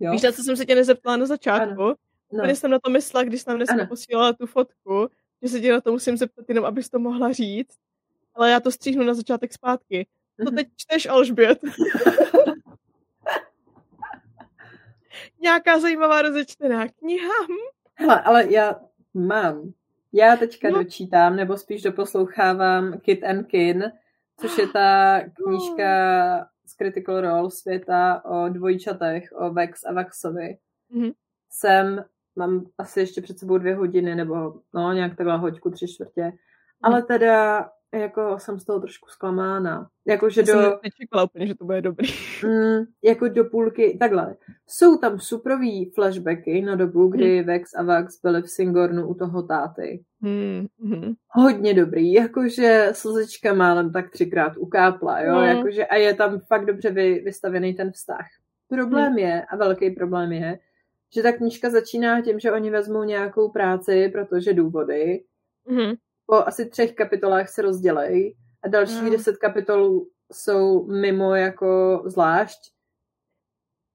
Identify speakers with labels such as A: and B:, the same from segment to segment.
A: Jo?
B: Víš, na co jsem se tě nezeptala na začátku?
A: Ano.
B: No.
A: No.
B: jsem na to myslela, když jsem dneska
A: Ano.
B: posílala tu fotku, že se tě na to musím zeptat jenom, abys to mohla říct. Ale já to stříhnu na začátek zpátky. Co
A: Mhm.
B: teď čteš, Alžbět? Nějaká zajímavá rozečtená kniha? Hm?
A: Hele, ale já mám. Já teďka
B: No.
A: dočítám, nebo spíš doposlouchávám Kid and Kin, což je ta knížka z Critical Role světa o dvojčatech, o Vex a Vaxovi.
B: Mhm.
A: Jsem, mám asi ještě před sebou dvě hodiny, nebo no nějak takhle hoďku, tři čtvrtě. Ale teda jako jsem z toho trošku zklamána. Jakože
B: Já jsem
A: do,
B: nečekala úplně, že to bude dobrý.
A: mm, jako do půlky, takhle. Jsou tam suprový flashbacky na dobu, kdy Vex a Vax byli v Singornu u toho táty.
B: Hmm, hmm.
A: Hodně dobrý, jakože slzička málem tak třikrát ukápla, jo,
B: No.
A: jakože a je tam fakt dobře vy, vystavený ten vztah. Problém je, a velký problém je, že ta knížka začíná tím, že oni vezmou nějakou práci, protože důvody,
B: Hmm.
A: Po asi třech kapitolách se rozdělejí a dalších
B: No.
A: deset kapitolů jsou mimo jako zvlášť.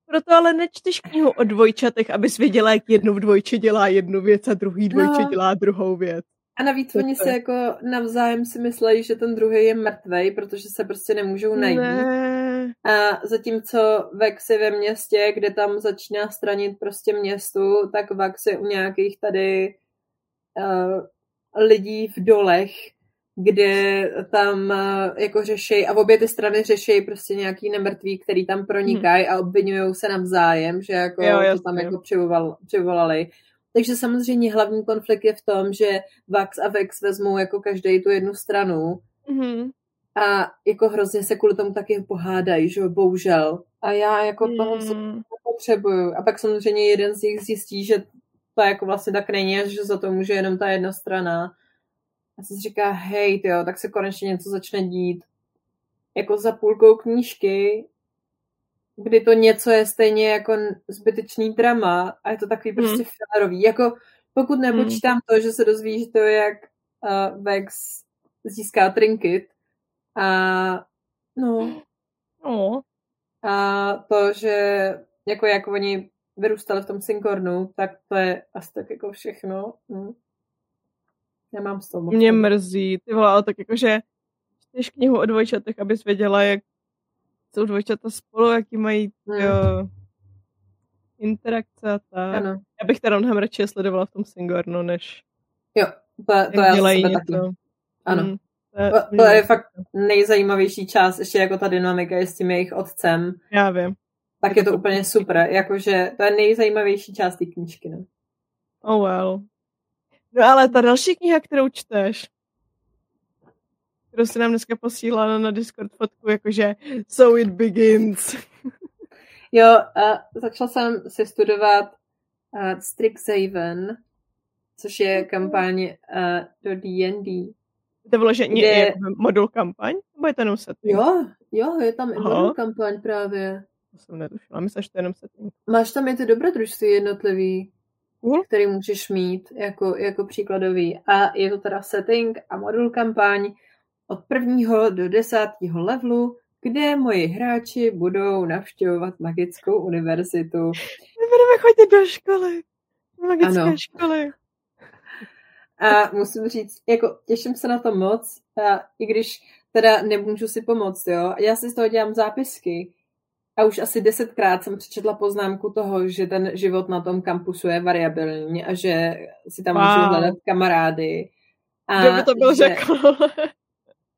B: Proto ale nečteš knihu o dvojčatech, abys věděla, jak jedno v dvojče dělá jednu věc a druhý dvojče
A: No.
B: dělá druhou věc.
A: A navíc
B: To
A: oni se jako navzájem si myslejí, že ten druhý je mrtvej, protože se prostě nemůžou najít.
B: Ne.
A: A zatímco Vex je ve městě, kde tam začíná stranit prostě městu, tak Vax je u nějakých tady uh, lidí v dolech, kde tam uh, jako řešej, a obě ty strany řešejí prostě nějaký nemrtví, který tam pronikají a obvinují se navzájem, že jako
B: Jo,
A: to
B: jasně.
A: tam jako přivolal, přivolali. Takže samozřejmě hlavní konflikt je v tom, že Vax a Vex vezmou jako každý tu jednu stranu
B: Mhm.
A: a jako hrozně se kvůli tomu taky pohádají, že jo, bohužel. A já jako toho
B: Hmm.
A: potřebuju. A pak samozřejmě jeden z nich zjistí, že to jako vlastně tak není, že za to může jenom ta jedna strana. A si říká, hej, tyjo, tak se konečně něco začne dít. Jako za půlkou knížky, kdy to něco je stejně jako zbytečný drama a je to takový
B: Hmm.
A: prostě filerový. Jako pokud nepočítám to, že se dozví, že to je jak uh, Vex získá trinket a no,
B: No.
A: a to, že jako jak oni vyrůstali v tom Syncornu, tak to je asi tak jako všechno. Hm. Nemám z toho moc.
B: Mě mrzí, ty vole, ale tak jakože čteš knihu o dvojčatech, abys věděla, jak jsou dvojčata spolu, jaký mají
A: Hmm.
B: jo, interakce a tak.
A: Ano.
B: Já bych teda mnohem radši sledovala v tom Singornu, než
A: Jo, to,
B: jak
A: to já
B: dělají něco.
A: taky. Ano.
B: Hmm, To,
A: to je fakt nejzajímavější část, ještě jako ta dynamika je s tím jejich otcem.
B: Já vím.
A: Tak je to úplně super. Jakože to je nejzajímavější část té knížky. No.
B: Oh well. No ale ta další kniha, kterou čteš, kterou si nám dneska posílala na Discord fotku, jakože So it begins.
A: Jo, a začala jsem si studovat uh, Strixhaven, což je kampaň uh, do D&D.
B: To bylo, že
A: Kde-
B: je modul kampaň? Nebo je to jenom setting?
A: Jo, jo, je tam i modul kampaň právě.
B: To jsem netušila. Myslím, že to je jenom setting.
A: Máš tam i ty dobrodružství jednotlivý,
B: Cool.
A: který můžeš mít jako, jako příkladový. A je to teda setting a modul kampaň od prvního do desátého levelu, kde moji hráči budou navštěvovat magickou univerzitu.
B: My budeme chodit do školy. Do magické
A: Ano.
B: školy.
A: A musím říct, jako těším se na to moc, a i když teda nemůžu si pomoct, jo. Já si z toho dělám zápisky a už asi desetkrát jsem přečetla poznámku toho, že ten život na tom kampusu je variabilní a že si tam wow. Můžu hledat kamarády. A
B: Kdo by to byl
A: že,
B: řekl?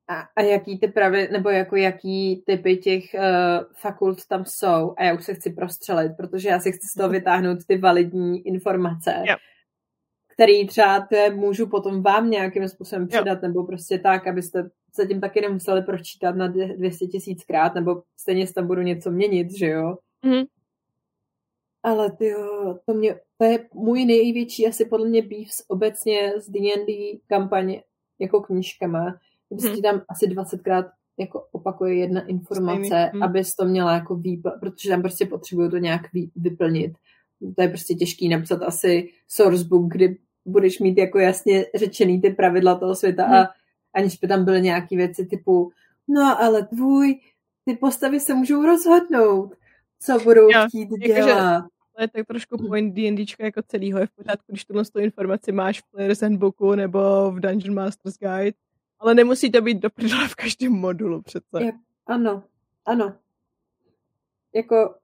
A: a, a jaký ty pravy, nebo jako jaký typy těch uh, fakult tam jsou a já už se chci prostřelit, protože já si chci z toho vytáhnout ty validní informace,
B: Jo.
A: Který třeba te můžu potom vám nějakým způsobem
B: Jo.
A: předat, nebo prostě tak, abyste se tím taky nemuseli pročítat na dvě- 200 tisíckrát, nebo stejně tam budu něco měnit, že jo?
B: Mhm.
A: Ale ty to, mě, to je můj největší asi podle mě beefs obecně s D&D kampaně jako knížkama. Když
B: Mhm.
A: ti tam asi 20krát jako opakuje jedna informace,
B: mhm.
A: abys to měla jako výpl, protože tam prostě potřebuju to nějak vy, vyplnit. To je prostě těžký napsat asi sourcebook, kdy budeš mít jako jasně řečený ty pravidla toho světa
B: Mhm.
A: a aniž by tam byly nějaké věci typu no ale tvůj, ty postavy se můžou rozhodnout, co budou
B: Jo,
A: chtít
B: jakože-
A: dělat.
B: to je tak trošku point D&Dčka jako celýho. Je v pořádku, když tuhle tu informaci máš v Player's Handbooku nebo v Dungeon Master's Guide, ale nemusí to být do v každém modulu přece.
A: Je, ano, ano. Jako,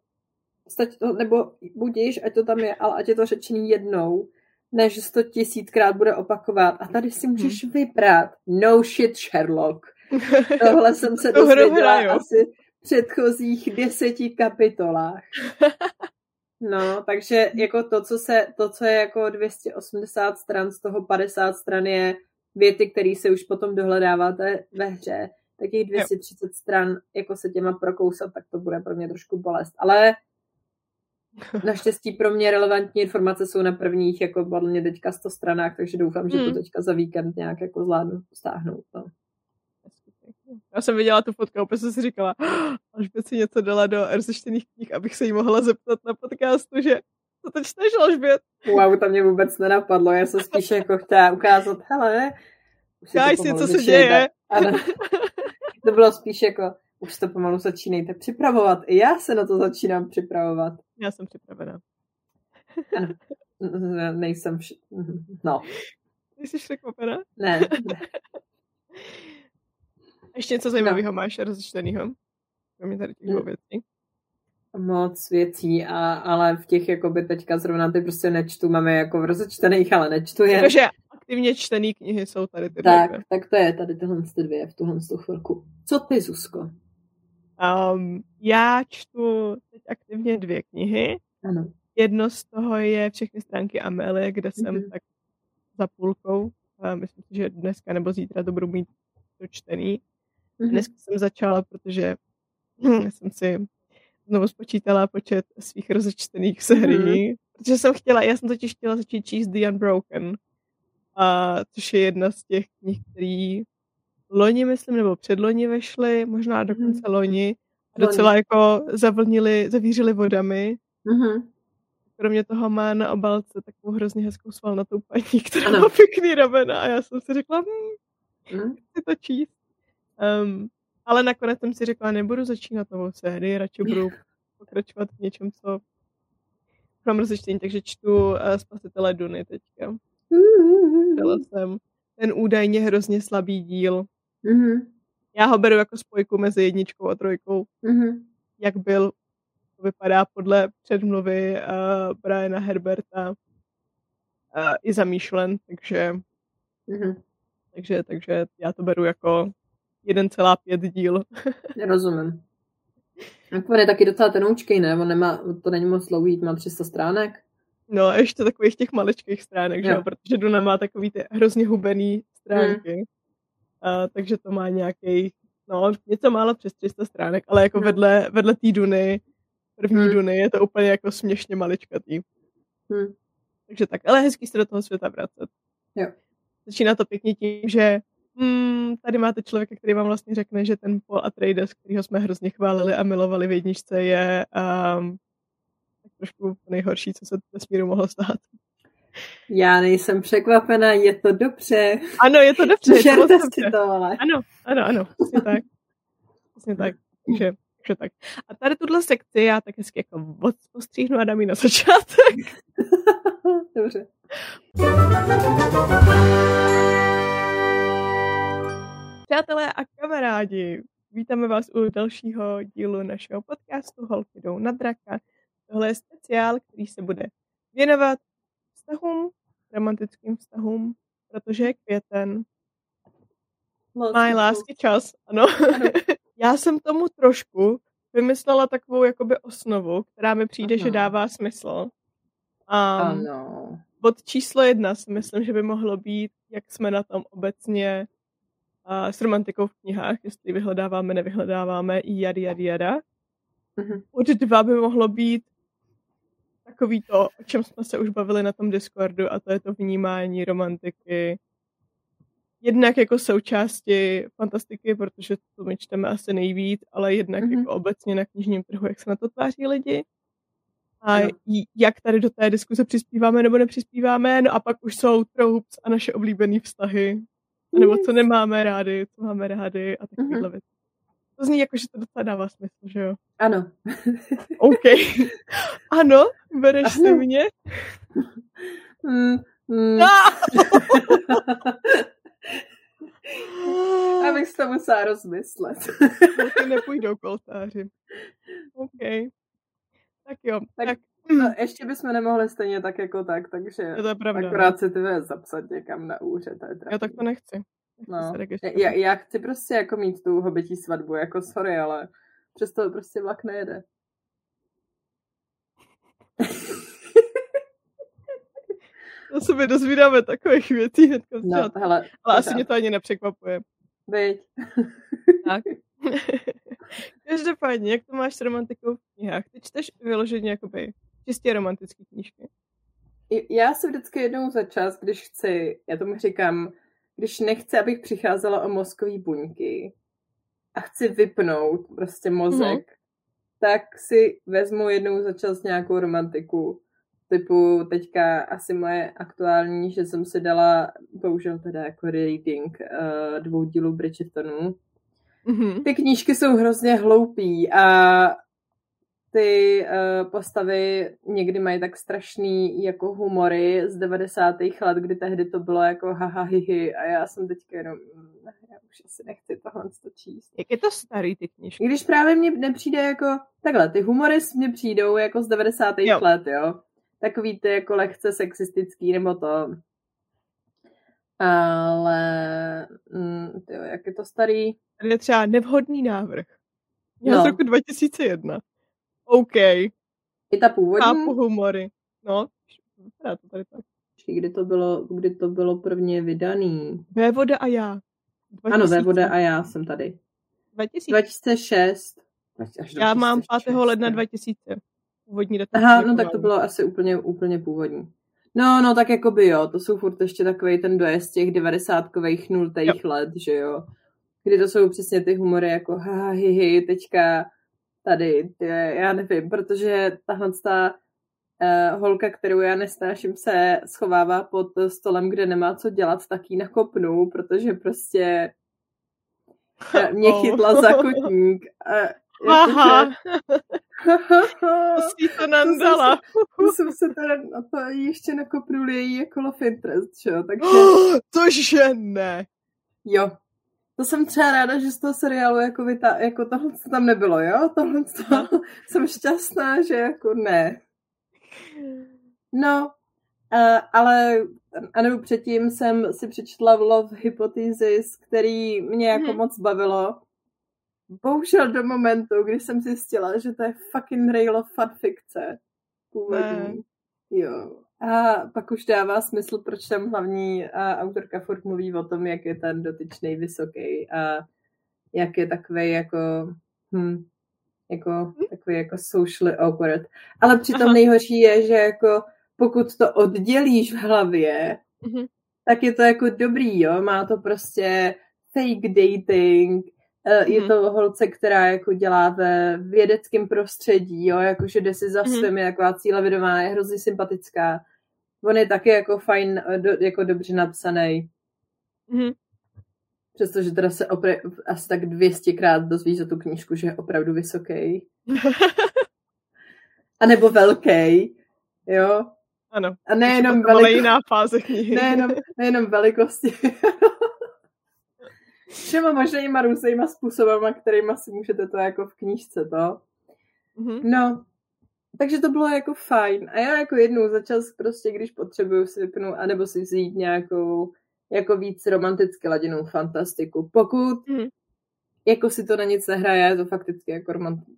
A: stať to, nebo budíš, ať to tam je, ale ať je to řečený jednou, než to tisíckrát bude opakovat. A tady si můžeš hmm. vybrat. No shit, Sherlock. Tohle jsem se dozvěděla asi v předchozích deseti kapitolách. No, takže jako to, co, se, to, co je jako 280 stran, z toho 50 stran je věty, které se už potom dohledáváte ve hře, tak těch 230 jo. stran jako se těma prokousat, tak to bude pro mě trošku bolest. Ale naštěstí pro mě relevantní informace jsou na prvních, jako podle mě teďka 100 stranách, takže doufám, že to hmm. teďka za víkend nějak jako zvládnu stáhnout. No.
B: Já jsem viděla tu fotku a jsem si říkala, až by si něco dala do rozečtených knih, abych se jí mohla zeptat na podcastu, že co to čteš, Alžbět?
A: Wow, to mě vůbec nenapadlo, já jsem spíš jako chtěla ukázat, hele,
B: už si co se děje.
A: Ano. To bylo spíš jako, už to pomalu začínejte připravovat. I já se na to začínám připravovat.
B: Já jsem připravená.
A: Ano. Nejsem vš... No.
B: Jsi překvapená?
A: Ne. ne.
B: Ještě něco zajímavého no. máš rozečtenýho? Kromě tady těch věcí.
A: Moc věcí, a, ale v těch jakoby teďka zrovna ty prostě nečtu, máme jako v rozečtených, ale nečtu je.
B: Takže aktivně čtený knihy jsou tady ty
A: Tak, dvě. tak to je tady tyhle ty dvě v tuhle chvilku. Co ty, Zuzko?
B: Um, já čtu teď aktivně dvě knihy.
A: Ano.
B: Jedno z toho je všechny stránky Amelie, kde jsem mm-hmm. tak za půlkou. Uh, myslím si, že dneska nebo zítra to budu mít dočtený. Mm-hmm. Dneska jsem začala, protože jsem si znovu spočítala počet svých rozečtených sérií, mm-hmm. protože jsem chtěla, já jsem totiž chtěla začít číst The Unbroken, a, což je jedna z těch knih, který loni, myslím, nebo předloni vešly, možná mhm. dokonce mm-hmm. loni, docela jako zavlnili, zavířili vodami.
A: Mm-hmm.
B: Kromě toho má na obalce takovou hrozně hezkou svalnatou paní, která ano. má pěkný ramena a já jsem si řekla, hm, mm. chci to číst. Um, ale nakonec jsem si řekla, nebudu začínat novou sérii, radši budu pokračovat v něčem, co mám rozečtení, takže čtu uh, Spasitele Duny teďka. Četla jsem ten údajně hrozně slabý díl.
A: Mm-hmm.
B: Já ho beru jako spojku mezi jedničkou a trojkou.
A: Mm-hmm.
B: Jak byl, to vypadá podle předmluvy uh, Briana Herberta uh, i zamýšlen, takže,
A: mm-hmm.
B: takže, takže já to beru jako 1,5 díl.
A: Rozumím. Tak on je taky docela tenoučkej, ne? On nemá, to není moc dlouhý, má 300 stránek.
B: No a ještě takových těch maličkých stránek, že jo? protože Duna má takový ty hrozně hubený stránky. Hmm. A, takže to má nějaký, no něco málo přes 300 stránek, ale jako hmm. vedle, vedle té Duny, první hmm. Duny, je to úplně jako směšně maličkatý.
A: Hmm.
B: Takže tak, ale hezký se do toho světa vracet.
A: Jo.
B: Začíná to pěkně tím, že hmm, tady máte člověka, který vám vlastně řekne, že ten Paul Atreides, kterýho jsme hrozně chválili a milovali v jedničce, je um, trošku nejhorší, co se vesmíru mohlo stát.
A: Já nejsem překvapená, je to dobře.
B: Ano, je to dobře.
A: Žerte si to, ale.
B: Ano, ano, ano, přesně tak. Přesně tak. Takže, takže tak. A tady tuhle sekci já tak hezky jako postříhnu a dám ji na začátek.
A: dobře.
B: Přátelé a kamarádi, vítáme vás u dalšího dílu našeho podcastu Holky jdou na draka. Tohle je speciál, který se bude věnovat vztahům, romantickým vztahům, protože je květen. Má lásky čas, ano. Já jsem tomu trošku vymyslela takovou jakoby osnovu, která mi přijde, ano. že dává smysl. Um,
A: ano.
B: Bod číslo jedna si myslím, že by mohlo být, jak jsme na tom obecně uh, s romantikou v knihách, jestli vyhledáváme, nevyhledáváme, i jady, jady, jada.
A: Mm-hmm.
B: Bod dva by mohlo být takový to, o čem jsme se už bavili na tom Discordu a to je to vnímání romantiky. Jednak jako součásti fantastiky, protože to my čteme asi nejvíc, ale jednak mm-hmm. jako obecně na knižním trhu, jak se na to tváří lidi. A no. jak tady do té diskuze přispíváme nebo nepřispíváme, no a pak už jsou tropes a naše oblíbené vztahy, nebo co nemáme rádi, co máme rády a takovéhle mm-hmm. věci. To zní jako, že to docela dává smysl, že jo?
A: Ano.
B: OK. ano, bereš ano. si mě?
A: Mm, mm. Abych se to musela rozmyslet.
B: Ty nepůjdou k oltáři. OK. Tak jo. Tak, tak.
A: No, ještě bychom nemohli stejně tak jako tak, takže
B: to je pravda,
A: akorát no. si ty zapsat někam na úřad. To je
B: já tak to nechci.
A: No. Já, já chci prostě jako mít tu hobití svatbu, jako sorry, ale přesto prostě vlak nejede.
B: To se mi dozvídáme takových věcí
A: no, hele,
B: Ale asi mě to ani nepřekvapuje.
A: Byť.
B: tak. Každopádně, jak to máš s romantikou v knihách? Ty čteš vyloženě jakoby čistě romantické knížky?
A: Já se vždycky jednou za čas, když chci, já tomu říkám, když nechci, abych přicházela o mozkový buňky a chci vypnout prostě mozek, mm-hmm. tak si vezmu jednou za čas nějakou romantiku. Typu teďka asi moje aktuální, že jsem si dala, bohužel teda jako reading uh, dvou dílů Bridgertonu. Mm-hmm. Ty knížky jsou hrozně hloupý a ty uh, postavy někdy mají tak strašný jako humory z 90. let, kdy tehdy to bylo jako haha hihi a já jsem teďka jenom, mm, já už asi nechci tohle to číst.
B: Jak je to starý ty knižky?
A: Když právě mně nepřijde jako, takhle, ty humory mně přijdou jako z 90. Jo. let, jo. Takový ty jako lehce sexistický nebo to. Ale, mm, tyjo, jak je to starý?
B: Tady je třeba nevhodný návrh. Já no. z roku 2001. OK.
A: I ta původní?
B: Chápu humory. No, vypadá to tady tak.
A: Kdy to bylo, kdy to bylo prvně vydaný?
B: Vévoda a já.
A: 2000. Ano, Vévoda a já jsem tady.
B: 2000.
A: 2006.
B: Až já mám 5. ledna 2000. Původní
A: data. Aha, no tak to bylo asi úplně, úplně původní. No, no, tak jako by jo, to jsou furt ještě takový ten dojezd těch devadesátkových nultých let, že jo. Kdy to jsou přesně ty humory jako ha, hi, hi, teďka tady, ty, já nevím, protože tahle ta uh, holka, kterou já nesnáším, se schovává pod stolem, kde nemá co dělat, tak ji nakopnu, protože prostě mě chytla za kotník. Uh,
B: Aha. to si to nandala.
A: To jsem se teda na to ještě nakopnul její jako love interest, čo? Takže...
B: Cože ne.
A: Jo, to jsem třeba ráda, že z toho seriálu jako, vyta, jako tohle tam nebylo, jo? Tohle to, jsem šťastná, že jako ne. No, uh, ale a nebo předtím jsem si přečetla Love Hypothesis, který mě jako hmm. moc bavilo. Bohužel do momentu, kdy jsem zjistila, že to je fucking rail of fikce. Původní. Jo. A pak už dává smysl, proč tam hlavní a autorka furt mluví o tom, jak je ten dotyčný vysoký a jak je takový jako, hm, jako takový jako socially awkward. Ale přitom Aha. nejhorší je, že jako pokud to oddělíš v hlavě, mm-hmm. tak je to jako dobrý, jo, má to prostě fake dating. Je to holce, která jako dělá ve vědeckém prostředí, jo, jakože jde si za mm-hmm. svým, je taková cílevědomá, je hrozně sympatická On je taky jako fajn, eh, do, jako dobře napsaný. Mm-hmm. Přestože teda se opra- asi tak 200krát dozvíš za tu knížku, že je opravdu vysoký. A nebo velký, jo.
B: Ano.
A: A nejenom velikosti.
B: jiná fáze knihy.
A: Nejenom, nejenom velikosti. Všema možnýma různýma způsobama, kterýma si můžete to jako v knížce to. Mm-hmm. No, takže to bylo jako fajn. A já jako jednou za čas prostě, když potřebuju si vypnout, anebo si vzít nějakou jako víc romanticky laděnou fantastiku. Pokud mm. jako si to na nic nehraje, je to fakticky jako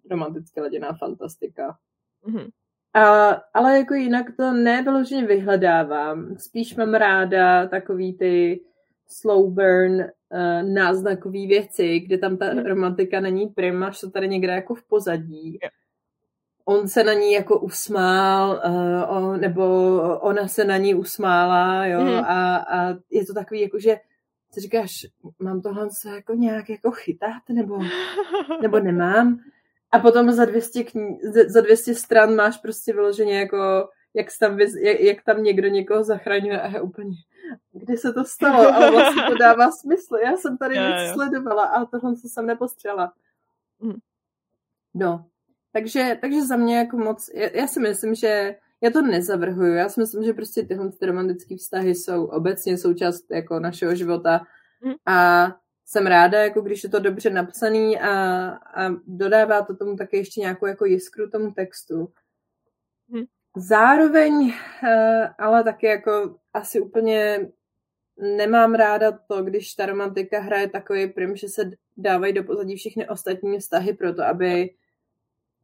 A: romanticky laděná fantastika. Mm. A, ale jako jinak to nevyloženě vyhledávám. Spíš mám ráda takový ty slow burn uh, náznakový věci, kde tam ta mm. romantika není prima, že to tady někde jako v pozadí. Yeah on se na ní jako usmál, uh, on, nebo ona se na ní usmála, jo, mm. a, a je to takový, jako že si říkáš, mám tohle se jako nějak jako chytat, nebo, nebo nemám. A potom za 200, kni- za 200 stran máš prostě vyloženě jako, jak tam, jak, jak tam někdo někoho zachraňuje a je úplně, kdy se to stalo, ale vlastně to dává smysl. Já jsem tady něco sledovala a tohle jsem nepostřela.
B: Mm.
A: No, takže, takže za mě jako moc, já, já si myslím, že já to nezavrhuju, já si myslím, že prostě tyhle ty romantické vztahy jsou obecně součást jako našeho života
B: Mm.
A: a jsem ráda, jako když je to dobře napsaný a, a dodává to tomu taky ještě nějakou jako jiskru tomu textu. Zároveň, eh, ale taky jako asi úplně nemám ráda to, když ta romantika hraje takový prim, že se dávají do pozadí všechny ostatní vztahy pro to, aby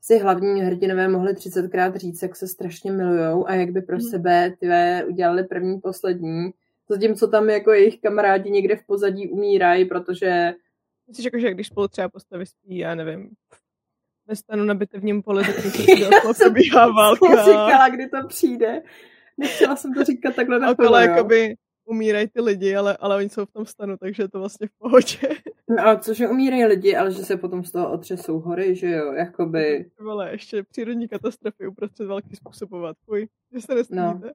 A: si hlavní hrdinové mohli 30krát říct, jak se strašně milujou a jak by pro
B: Mhm.
A: sebe ty udělali první, poslední. Zatímco tam jako jejich kamarádi někde v pozadí umírají, protože
B: Myslíš, jako, že když spolu třeba postavy spí, já nevím, ve stanu na bitevním poli, tak probíhá
A: jsem
B: válka.
A: říkala, kdy to přijde. Nechtěla jsem to říkat takhle na
B: okolo jakoby umírají ty lidi, ale, ale oni jsou v tom stanu, takže je to vlastně v pohodě.
A: No, ale cože umírají lidi, ale že se potom z toho otřesou hory, že jo, jakoby...
B: Vole, ještě přírodní katastrofy uprostřed války způsobovat. Fuj, že se nesmíte.
A: No.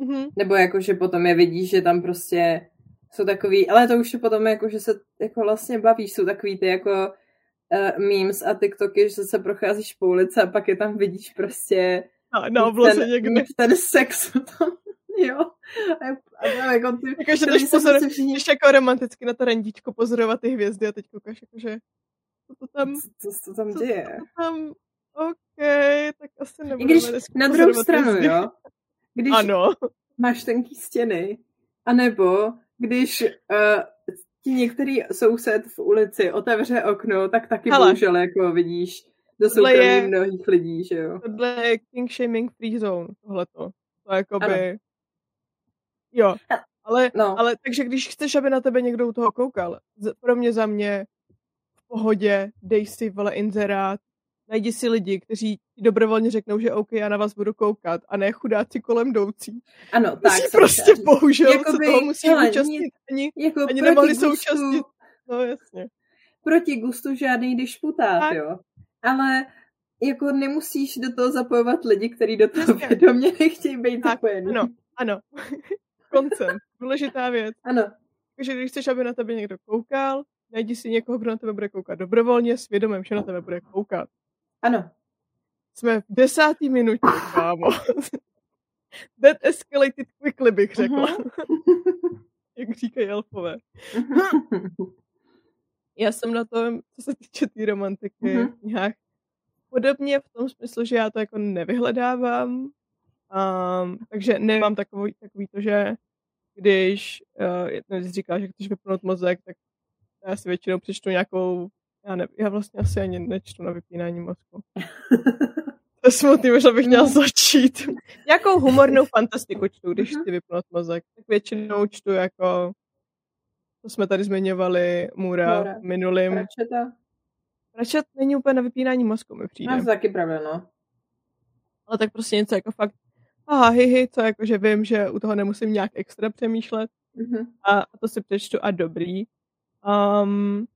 B: Mhm.
A: Nebo jako, že potom je vidíš, že tam prostě jsou takový, ale to už je potom jako, že se jako vlastně bavíš, jsou takový ty jako uh, memes a TikToky, že se procházíš po ulici a pak je tam vidíš prostě
B: A na obloze
A: ten,
B: někde.
A: ten sex tam, jo. A, a jako ty,
B: Jakože
A: který
B: jdeš,
A: se
B: pozor,
A: prostě všichni-
B: jdeš jako romanticky na to randíčko pozorovat ty hvězdy a teď koukáš jakože co to tam,
A: co se to tam
B: co
A: děje?
B: to tam, OK, tak asi
A: I
B: nebudeme
A: když
B: dneska
A: na druhou stranu,
B: hvězdy.
A: jo, když
B: Ano,
A: máš tenký stěny, anebo když uh, ti některý soused v ulici otevře okno, tak taky
B: Hele.
A: bohužel jako vidíš do
B: Tohle
A: soukromí
B: je-
A: mnohých lidí, že jo.
B: tohle je king shaming free zone, tohleto. To je jakoby,
A: Ano.
B: jo, ale,
A: No.
B: ale takže když chceš, aby na tebe někdo u toho koukal, pro mě za mě v pohodě, dej si vole inzerát, najdi si lidi, kteří ti dobrovolně řeknou, že OK, já na vás budu koukat, a ne chudáci kolem jdoucí.
A: Ano,
B: Tak
A: jsem
B: prostě
A: říct.
B: bohužel
A: Jakoby,
B: se toho musí
A: hele,
B: účastnit ani,
A: Jako
B: ani
A: proti
B: nemohli
A: gustu,
B: současnit. no jasně.
A: Proti gustu žádný disputát,
B: Tak.
A: jo. Ale jako nemusíš do toho zapojovat lidi, kteří do toho
B: Přesně.
A: vědomě nechtějí být
B: Tak,
A: zapojení.
B: ano, ano. Koncent, důležitá věc.
A: ano.
B: Takže když chceš, aby na tebe někdo koukal, najdi si někoho, kdo na tebe bude koukat dobrovolně, s vědomím, že na tebe bude koukat.
A: Ano.
B: Jsme v desátý minutě, kámo. That escalated quickly, bych řekla.
A: Mhm.
B: Jak říkají elfové. Já jsem na tom, co se týče té romantiky,
A: Mhm.
B: v knihách, podobně v tom smyslu, že já to jako nevyhledávám, um, takže nemám takový, takový to, že když uh, jedno z říká, že chceš vypnout mozek, tak já si většinou přečtu nějakou, já, ne, já vlastně asi ani nečtu na vypínání mozku. To je smutný, možná bych měla začít. Nějakou humornou fantastiku čtu, když chci vypnout mozek. Tak většinou čtu jako, to jsme tady zmiňovali, Mura,
A: Moura.
B: minulým.
A: Pračeta?
B: Pračet není úplně na vypínání mozku, mi přijde.
A: No, to taky pravda, no.
B: Ale tak prostě něco jako fakt, aha, hi, hi, co jako, že vím, že u toho nemusím nějak extra přemýšlet
A: Mhm.
B: a, a to si přečtu a dobrý. Um,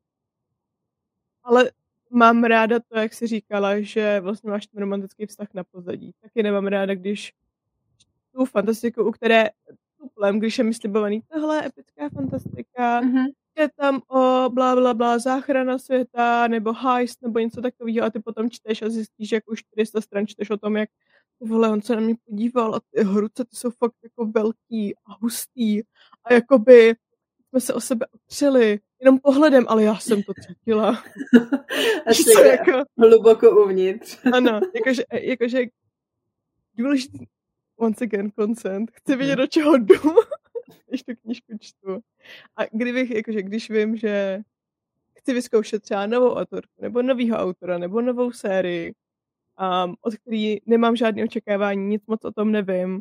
B: ale mám ráda to, jak jsi říkala, že vlastně máš ten romantický vztah na pozadí. Taky nemám ráda, když tu fantastiku, u které tuplem, když je mi slibovaný, tohle epická fantastika,
A: Mhm.
B: je tam o bla, bla, bla, záchrana světa, nebo heist, nebo něco takového a ty potom čteš a zjistíš, že jak už 400 stran čteš o tom, jak vole, on se na mě podíval a ty ruce, ty jsou fakt jako velký a hustý a jakoby jsme se o sebe opřeli jenom pohledem, ale já jsem to cítila.
A: Asi
B: Co jako,
A: hluboko uvnitř.
B: ano, jakože, jakože důležitý, once again, consent, chci vědět, do čeho jdu, když tu knížku čtu. A kdybych, jakože když vím, že chci vyzkoušet třeba novou autorku, nebo novýho autora, nebo novou sérii, um, od který nemám žádné očekávání, nic moc o tom nevím.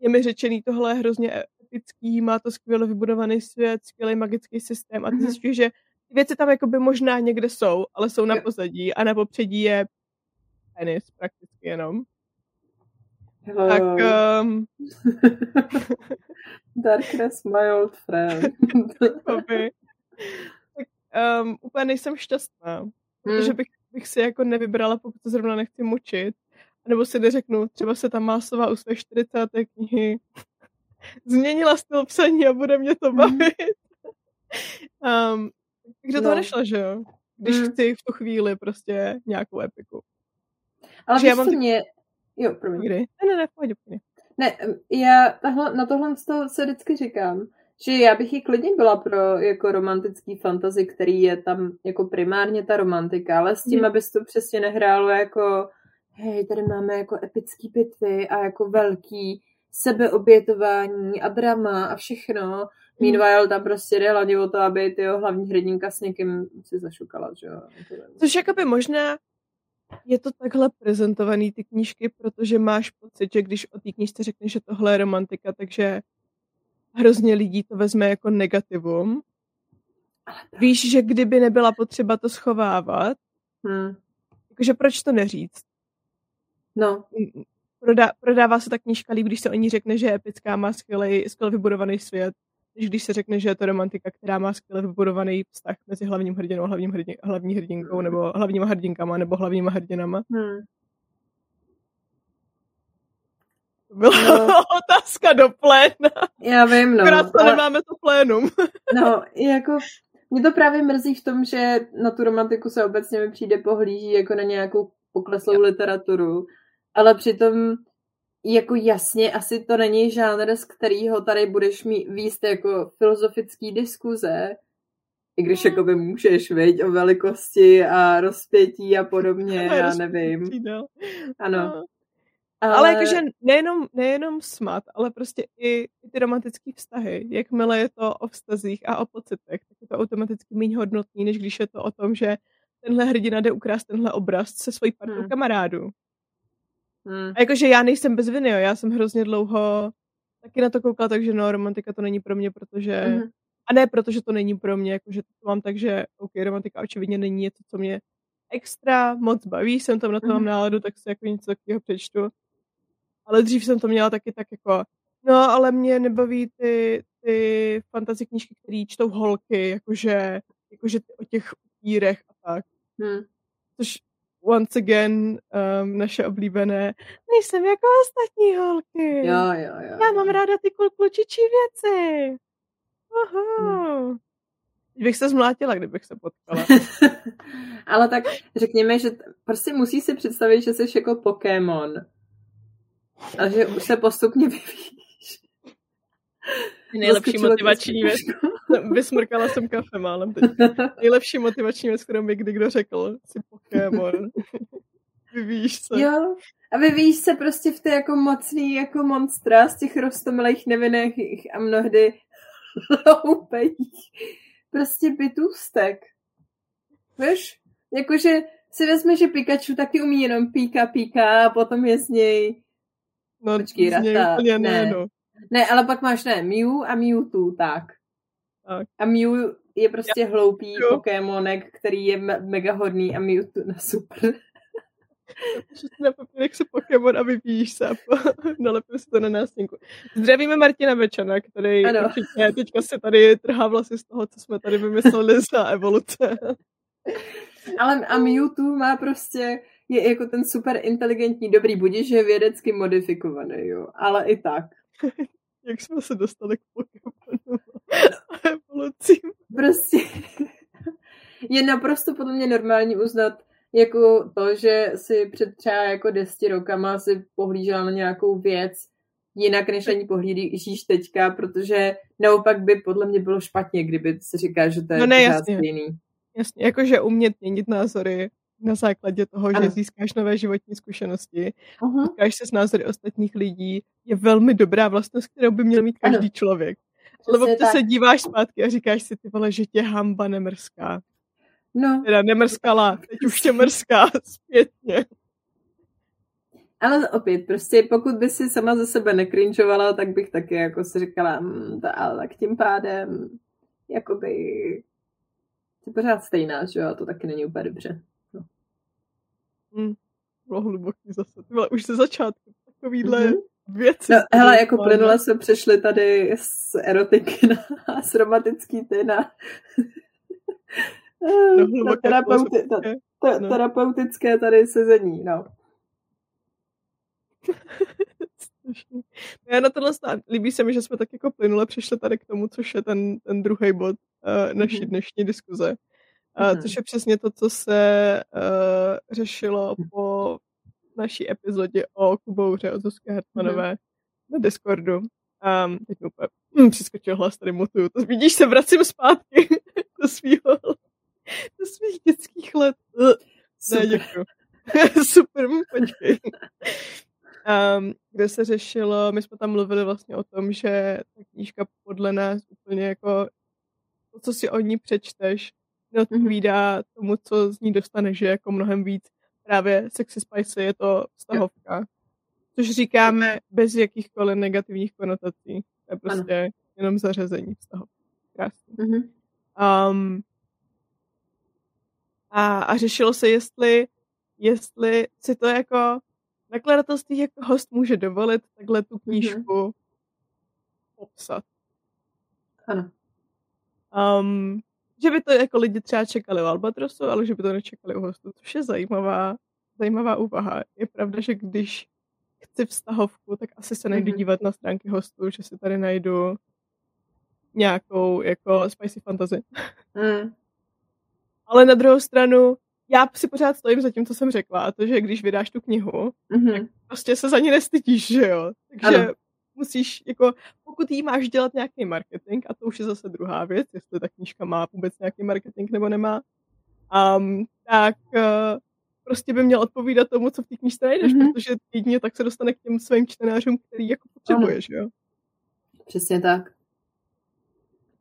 B: Je mi řečený, tohle je hrozně epický, má to skvěle vybudovaný svět, skvělý magický systém a ty
A: Mhm.
B: zjistíš, že ty věci tam jakoby možná někde jsou, ale jsou na pozadí a na popředí je penis prakticky jenom.
A: Hello.
B: Tak um,
A: Darkness, my old friend.
B: tak um, úplně nejsem šťastná. Protože
A: Hmm.
B: bych, bych si jako nevybrala, pokud se zrovna nechci mučit. Nebo si neřeknu, třeba se ta Másová u své 40. knihy změnila styl psaní a bude mě to
A: Mhm.
B: bavit. um, Tak do toho no. nešla, že jo? Když hmm. chci v tu chvíli prostě nějakou epiku.
A: Ale víš, já mám ty... mě... Jo, promiň.
B: Kdy? Ne, ne, ne, pojď, pojď.
A: Ne, já tahle, na tohle z toho se vždycky říkám, že já bych i klidně byla pro jako romantický fantasy, který je tam jako primárně ta romantika, ale s tím, hmm. abys to přesně nehrálo jako hej, tady máme jako epický bitvy a jako velký sebeobětování a drama a všechno. Hmm. Meanwhile tam prostě jde hlavně o to, aby ty hlavní hrdinka s někým si zašukala, že jo.
B: Což jakoby možná je to takhle prezentovaný ty knížky, protože máš pocit, že když o té knížce řekneš, že tohle je romantika, takže hrozně lidí to vezme jako negativum. Víš, že kdyby nebyla potřeba to schovávat, hmm. jakože proč to neříct?
A: No.
B: Prodá, prodává se ta knížka líp, když se o ní řekne, že je epická, má skvělý, skvěle vybudovaný svět, než když se řekne, že je to romantika, která má skvěle vybudovaný vztah mezi hlavním hrdinou a hlavním hrdin, hlavní hrdinkou, nebo hlavníma hrdinkama, nebo hlavníma hrdinama. Hmm. Byla no. otázka do pléna.
A: Já vím, no.
B: Akorát to ale... nemáme to plénum.
A: no, jako mě to právě mrzí v tom, že na tu romantiku se obecně mi přijde pohlíží jako na nějakou pokleslou literaturu, ale přitom jako jasně asi to není žánr, z kterého tady budeš mít výst jako filozofický diskuze, i když jako by můžeš, viď, o velikosti a rozpětí a podobně, já nevím. No. Ano. No.
B: Ale, ale jakože nejenom, nejenom smat, ale prostě i, i ty romantické vztahy. Jakmile je to o vztazích a o pocitech, tak je to automaticky méně hodnotný, než když je to o tom, že tenhle hrdina jde ukrást tenhle obraz se svojí partou hmm. kamarádů. Hmm. A jakože já nejsem bez viny, jo. já jsem hrozně dlouho taky na to koukala, takže no, romantika to není pro mě, protože... Hmm. A ne protože to není pro mě, jakože to mám tak, že OK, romantika očividně není něco, co mě extra moc baví, jsem tam na to mám hmm. náladu, tak si jako něco takového přečtu. Ale dřív jsem to měla taky tak jako, no ale mě nebaví ty, ty fantasy knížky, které čtou holky, jakože, jakože o těch upírech a tak. Hmm. Což once again um, naše oblíbené, nejsem jako ostatní holky.
A: Jo, jo, jo.
B: Já mám ráda ty klučičí věci. Aha. Hmm. Bych se zmlátila, kdybych se potkala.
A: Ale tak řekněme, že prostě musí si představit, že jsi jako Pokémon. A že už se postupně vyvíjíš.
B: Nejlepší motivační věc. Vysmrkala jsem kafe málem teď. Nejlepší motivační věc, kterou mi kdy kdo řekl. Jsi Pokémon. Vyvíjíš se.
A: Jo. A vyvíjíš se prostě v té jako mocný jako monstra z těch rostomilých nevinných a mnohdy hloupých prostě bytůstek. Víš? Jakože si vezme, že Pikachu taky umí jenom píka, píka a potom je z něj
B: No, Počkej, Rata. ne. ne, no.
A: Ne, ale pak máš ne, Mew a Mewtwo, tak. tak. A Mew je prostě Já. hloupý jo. Pokémonek, který je me- mega hodný a Mewtwo, no super.
B: Na papírek se Pokémon a vypíš se a nalepil si to na nástěnku. Zdravíme Martina Večana, který ano. určitě teďka se tady trhá vlasy z toho, co jsme tady vymysleli za evoluce.
A: Ale a Mewtwo má prostě je jako ten super inteligentní, dobrý budiš, že je vědecky modifikovaný, jo. Ale i tak.
B: Jak jsme se dostali k Pokémonu a evolucím.
A: Prostě je naprosto podle mě normální uznat jako to, že si před třeba jako deseti rokama si pohlížela na nějakou věc jinak, než ani pohlížíš teďka, protože naopak by podle mě bylo špatně, kdyby se říká, že to je no ne, jasně. stejný.
B: Jasně, jakože umět měnit názory na základě toho, ano. že získáš nové životní zkušenosti, uh-huh. potkáš se s názory ostatních lidí, je velmi dobrá vlastnost, kterou by měl mít každý ano. člověk. Lebo ty se díváš zpátky a říkáš si, ty vole, že tě hamba nemrská.
A: No.
B: Teda nemrskala, teď už tě mrská zpětně.
A: Ale opět, prostě pokud by si sama ze sebe nekrinčovala, tak bych taky jako si říkala, mm, to, ale tak tím pádem jakoby jsi pořád stejná, že jo, a to taky není úplně dobře.
B: Hmm, bylo hluboký zase. Tyhle, už ze začátku takovýhle mm-hmm. věci.
A: No, hele, jako plynule jsme přešli tady z erotiky na z romantický ty na, no, na, terapeuti, na te, no. terapeutické tady sezení, no.
B: strašný. Já na tohle stát, líbí se mi, že jsme tak jako plynule přišli tady k tomu, což je ten, ten druhý bod uh, naší mm-hmm. dnešní diskuze. Mm-hmm. Což je přesně to, co se uh, řešilo po naší epizodě o Kubouře od Zuzky Hartmanové mm-hmm. na Discordu. Um, teď mi úplně hm, přiskočil hlas, tady mutuju. To vidíš, se vracím zpátky do svého do svých dětských let. Super. Ne, děkuju. Super, počkej. Um, kde se řešilo, my jsme tam mluvili vlastně o tom, že ta knížka podle nás úplně jako to, co si o ní přečteš, neodpovídá tomu, co z ní dostaneš, že jako mnohem víc právě Sexy Spice je to vztahovka. Což říkáme bez jakýchkoliv negativních konotací. To je prostě ano. jenom zařazení vztahu. Krásný. Mm-hmm. Um, a, a řešilo se, jestli, jestli si to jako nakladatelství jako host může dovolit takhle tu mhm. knížku mm-hmm. popsat.
A: Ano.
B: Um, že by to jako lidi třeba čekali u Albatrosu, ale že by to nečekali u hostu, což je zajímavá, zajímavá úvaha. Je pravda, že když chci vztahovku, tak asi se nejdu mm-hmm. dívat na stránky hostů, že si tady najdu nějakou jako spicy fantasy. Mm. Ale na druhou stranu, já si pořád stojím za tím, co jsem řekla, a to, že když vydáš tu knihu, mm-hmm. tak prostě se za ní nestydíš, že jo? Takže ano. Musíš, jako, pokud jí máš dělat nějaký marketing, a to už je zase druhá věc, jestli ta knížka má vůbec nějaký marketing nebo nemá, um, tak uh, prostě by měl odpovídat tomu, co v té knížce najdeš, mm-hmm. protože jedině tak se dostane k těm svým čtenářům, který jako potřebuješ, jo?
A: Přesně tak.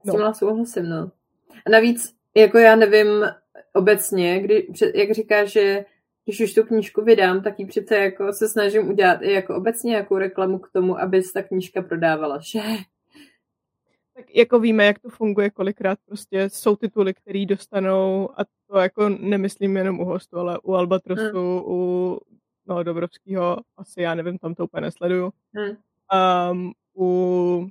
A: S tím no. souhlasím, no. A navíc, jako já nevím obecně, kdy, jak říkáš, že když už tu knížku vydám, tak ji přece jako se snažím udělat i jako obecně nějakou reklamu k tomu, aby se ta knížka prodávala, že?
B: Tak jako víme, jak to funguje, kolikrát prostě jsou tituly, které dostanou, a to jako nemyslím jenom u hostu, ale u Albatrosu, hmm. u no, Dobrovského, asi já nevím, tam to úplně nesleduju. Hmm. Um, u,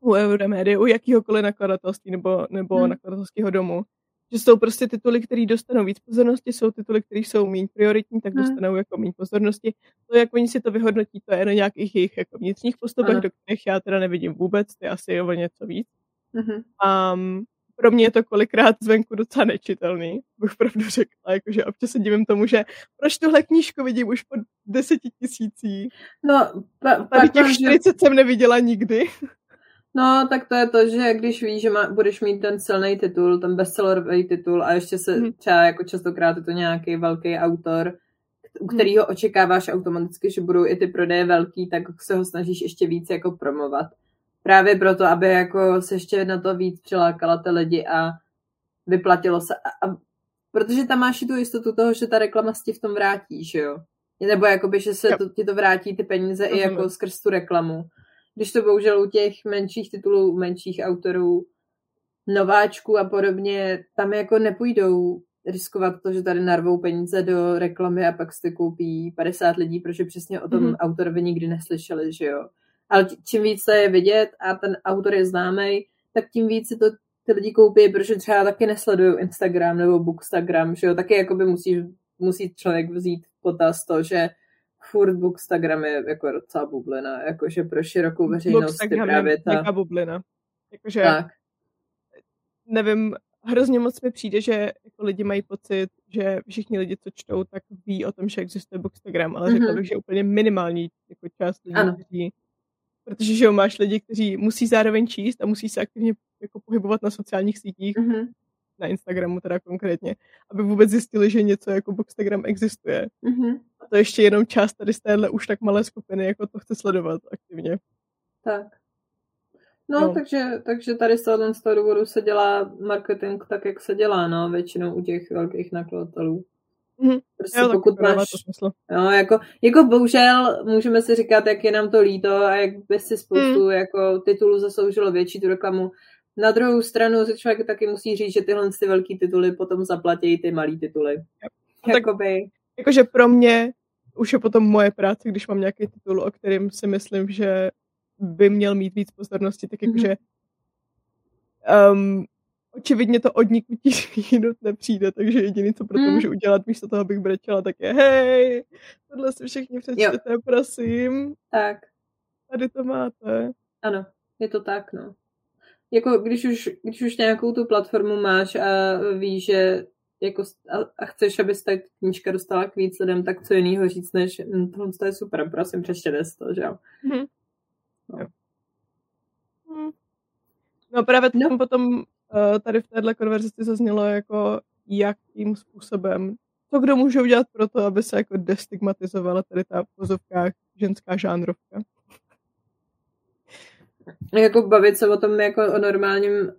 B: u Euromedy, u jakýhokoliv nakladatelství nebo, nebo hmm. nakladatelského domu, že jsou prostě tituly, které dostanou víc pozornosti, jsou tituly, které jsou méně prioritní, tak hmm. dostanou hmm. jako méně pozornosti. To, jak oni si to vyhodnotí, to je na nějakých jejich jako vnitřních postupech, do kterých já teda nevidím vůbec, ty asi je o něco víc. Hmm. Um, pro mě je to kolikrát zvenku docela nečitelný, bych pravdu řekla, jakože občas se divím tomu, že proč tuhle knížku vidím už po deseti tisících.
A: No,
B: pa, Tady těch 40 jsem neviděla nikdy.
A: No, tak to je to, že když víš, že má, budeš mít ten silný titul, ten bestsellerový titul a ještě se hmm. třeba jako častokrát je to nějaký velký autor, u mhm. kterého očekáváš automaticky, že budou i ty prodeje velký, tak se ho snažíš ještě víc jako promovat. Právě proto, aby jako se ještě na to víc přilákala ty lidi a vyplatilo se. A, a, protože tam máš i tu jistotu toho, že ta reklama si ti v tom vrátí, že jo? Nebo jakoby, že se to, ti to vrátí ty peníze i jako skrz tu reklamu když to bohužel u těch menších titulů, u menších autorů, nováčků a podobně, tam jako nepůjdou riskovat to, že tady narvou peníze do reklamy a pak si koupí 50 lidí, protože přesně o tom mm-hmm. autorovi nikdy neslyšeli, že jo. Ale čím víc to je vidět a ten autor je známý, tak tím víc si to ty lidi koupí, protože třeba taky nesledují Instagram nebo Bookstagram, že jo, taky jakoby musí, musí člověk vzít potaz to, že furt Bookstagram je jako docela bublina, jakože pro širokou veřejnost je právě ta...
B: Jaká bublina. Jakože, tak. nevím, hrozně moc mi přijde, že jako lidi mají pocit, že všichni lidi, co čtou, tak ví o tom, že existuje Bookstagram, ale mm-hmm. řekla bych, že úplně minimální jako část lidí, ano. kteří protože že máš lidi, kteří musí zároveň číst a musí se aktivně jako pohybovat na sociálních sítích, mm-hmm. Na Instagramu teda konkrétně, aby vůbec zjistili, že něco jako Bookstagram existuje. Mm-hmm to ještě jenom část tady z téhle už tak malé skupiny, jako to chce sledovat aktivně.
A: Tak. No, no. Takže, takže tady z toho, z toho důvodu se dělá marketing tak, jak se dělá, no, většinou u těch velkých nakladatelů.
B: Mm-hmm. Prostě jo, pokud máš, to smysl.
A: No, jako, jako bohužel můžeme si říkat, jak je nám to líto a jak by si spoustu mm. jako titulů zasloužilo větší tu reklamu. Na druhou stranu se člověk taky musí říct, že tyhle ty velký tituly potom zaplatí ty malý tituly.
B: No, Jakoby, jakože pro mě už je potom moje práce, když mám nějaký titul, o kterým si myslím, že by měl mít víc pozornosti, tak jakože um, očividně to od nikutí jinut nepřijde, takže jediný, co pro to mm. můžu udělat, místo toho bych brečela, tak je hej, tohle si všichni přečtěte, prosím.
A: Tak.
B: tady to máte.
A: Ano, je to tak, no. Jako když už, když už nějakou tu platformu máš a víš, že jako a, a chceš, aby se ta knížka dostala k víc lidem, tak co jiného říct, než hm, tohle je super, prosím, přečtěte to, že jo. Mm-hmm.
B: No. Hmm. no právě no. potom uh, tady v téhle konverzaci zaznělo jako jakým způsobem, co kdo může udělat pro to, aby se jako destigmatizovala tady ta v pozovkách ženská žánrovka.
A: Jako bavit se o tom jako o normálním,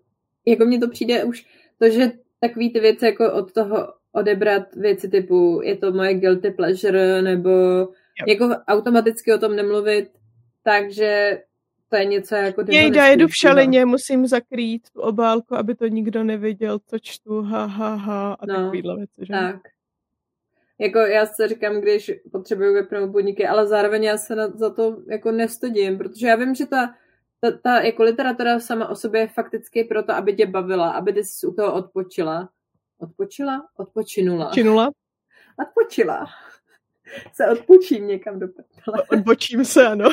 A: jako mně to přijde už, to, že takový ty věci jako od toho odebrat věci typu je to moje guilty pleasure nebo yep. jako automaticky o tom nemluvit, takže to je něco jako...
B: já jedu v šalině, musím zakrýt tu obálku, aby to nikdo neviděl, co čtu, ha, ha, ha, a no, takovýhle věci, že?
A: Tak. Jako já se říkám, když potřebuju vypnout podniky, ale zároveň já se na, za to jako nestydím, protože já vím, že ta, ta, ta jako literatura sama o sobě je fakticky proto, aby tě bavila, aby ty u toho odpočila. Odpočila? Odpočinula.
B: Činula?
A: Odpočila. Se odpočím někam do prdele.
B: Odbočím se, ano.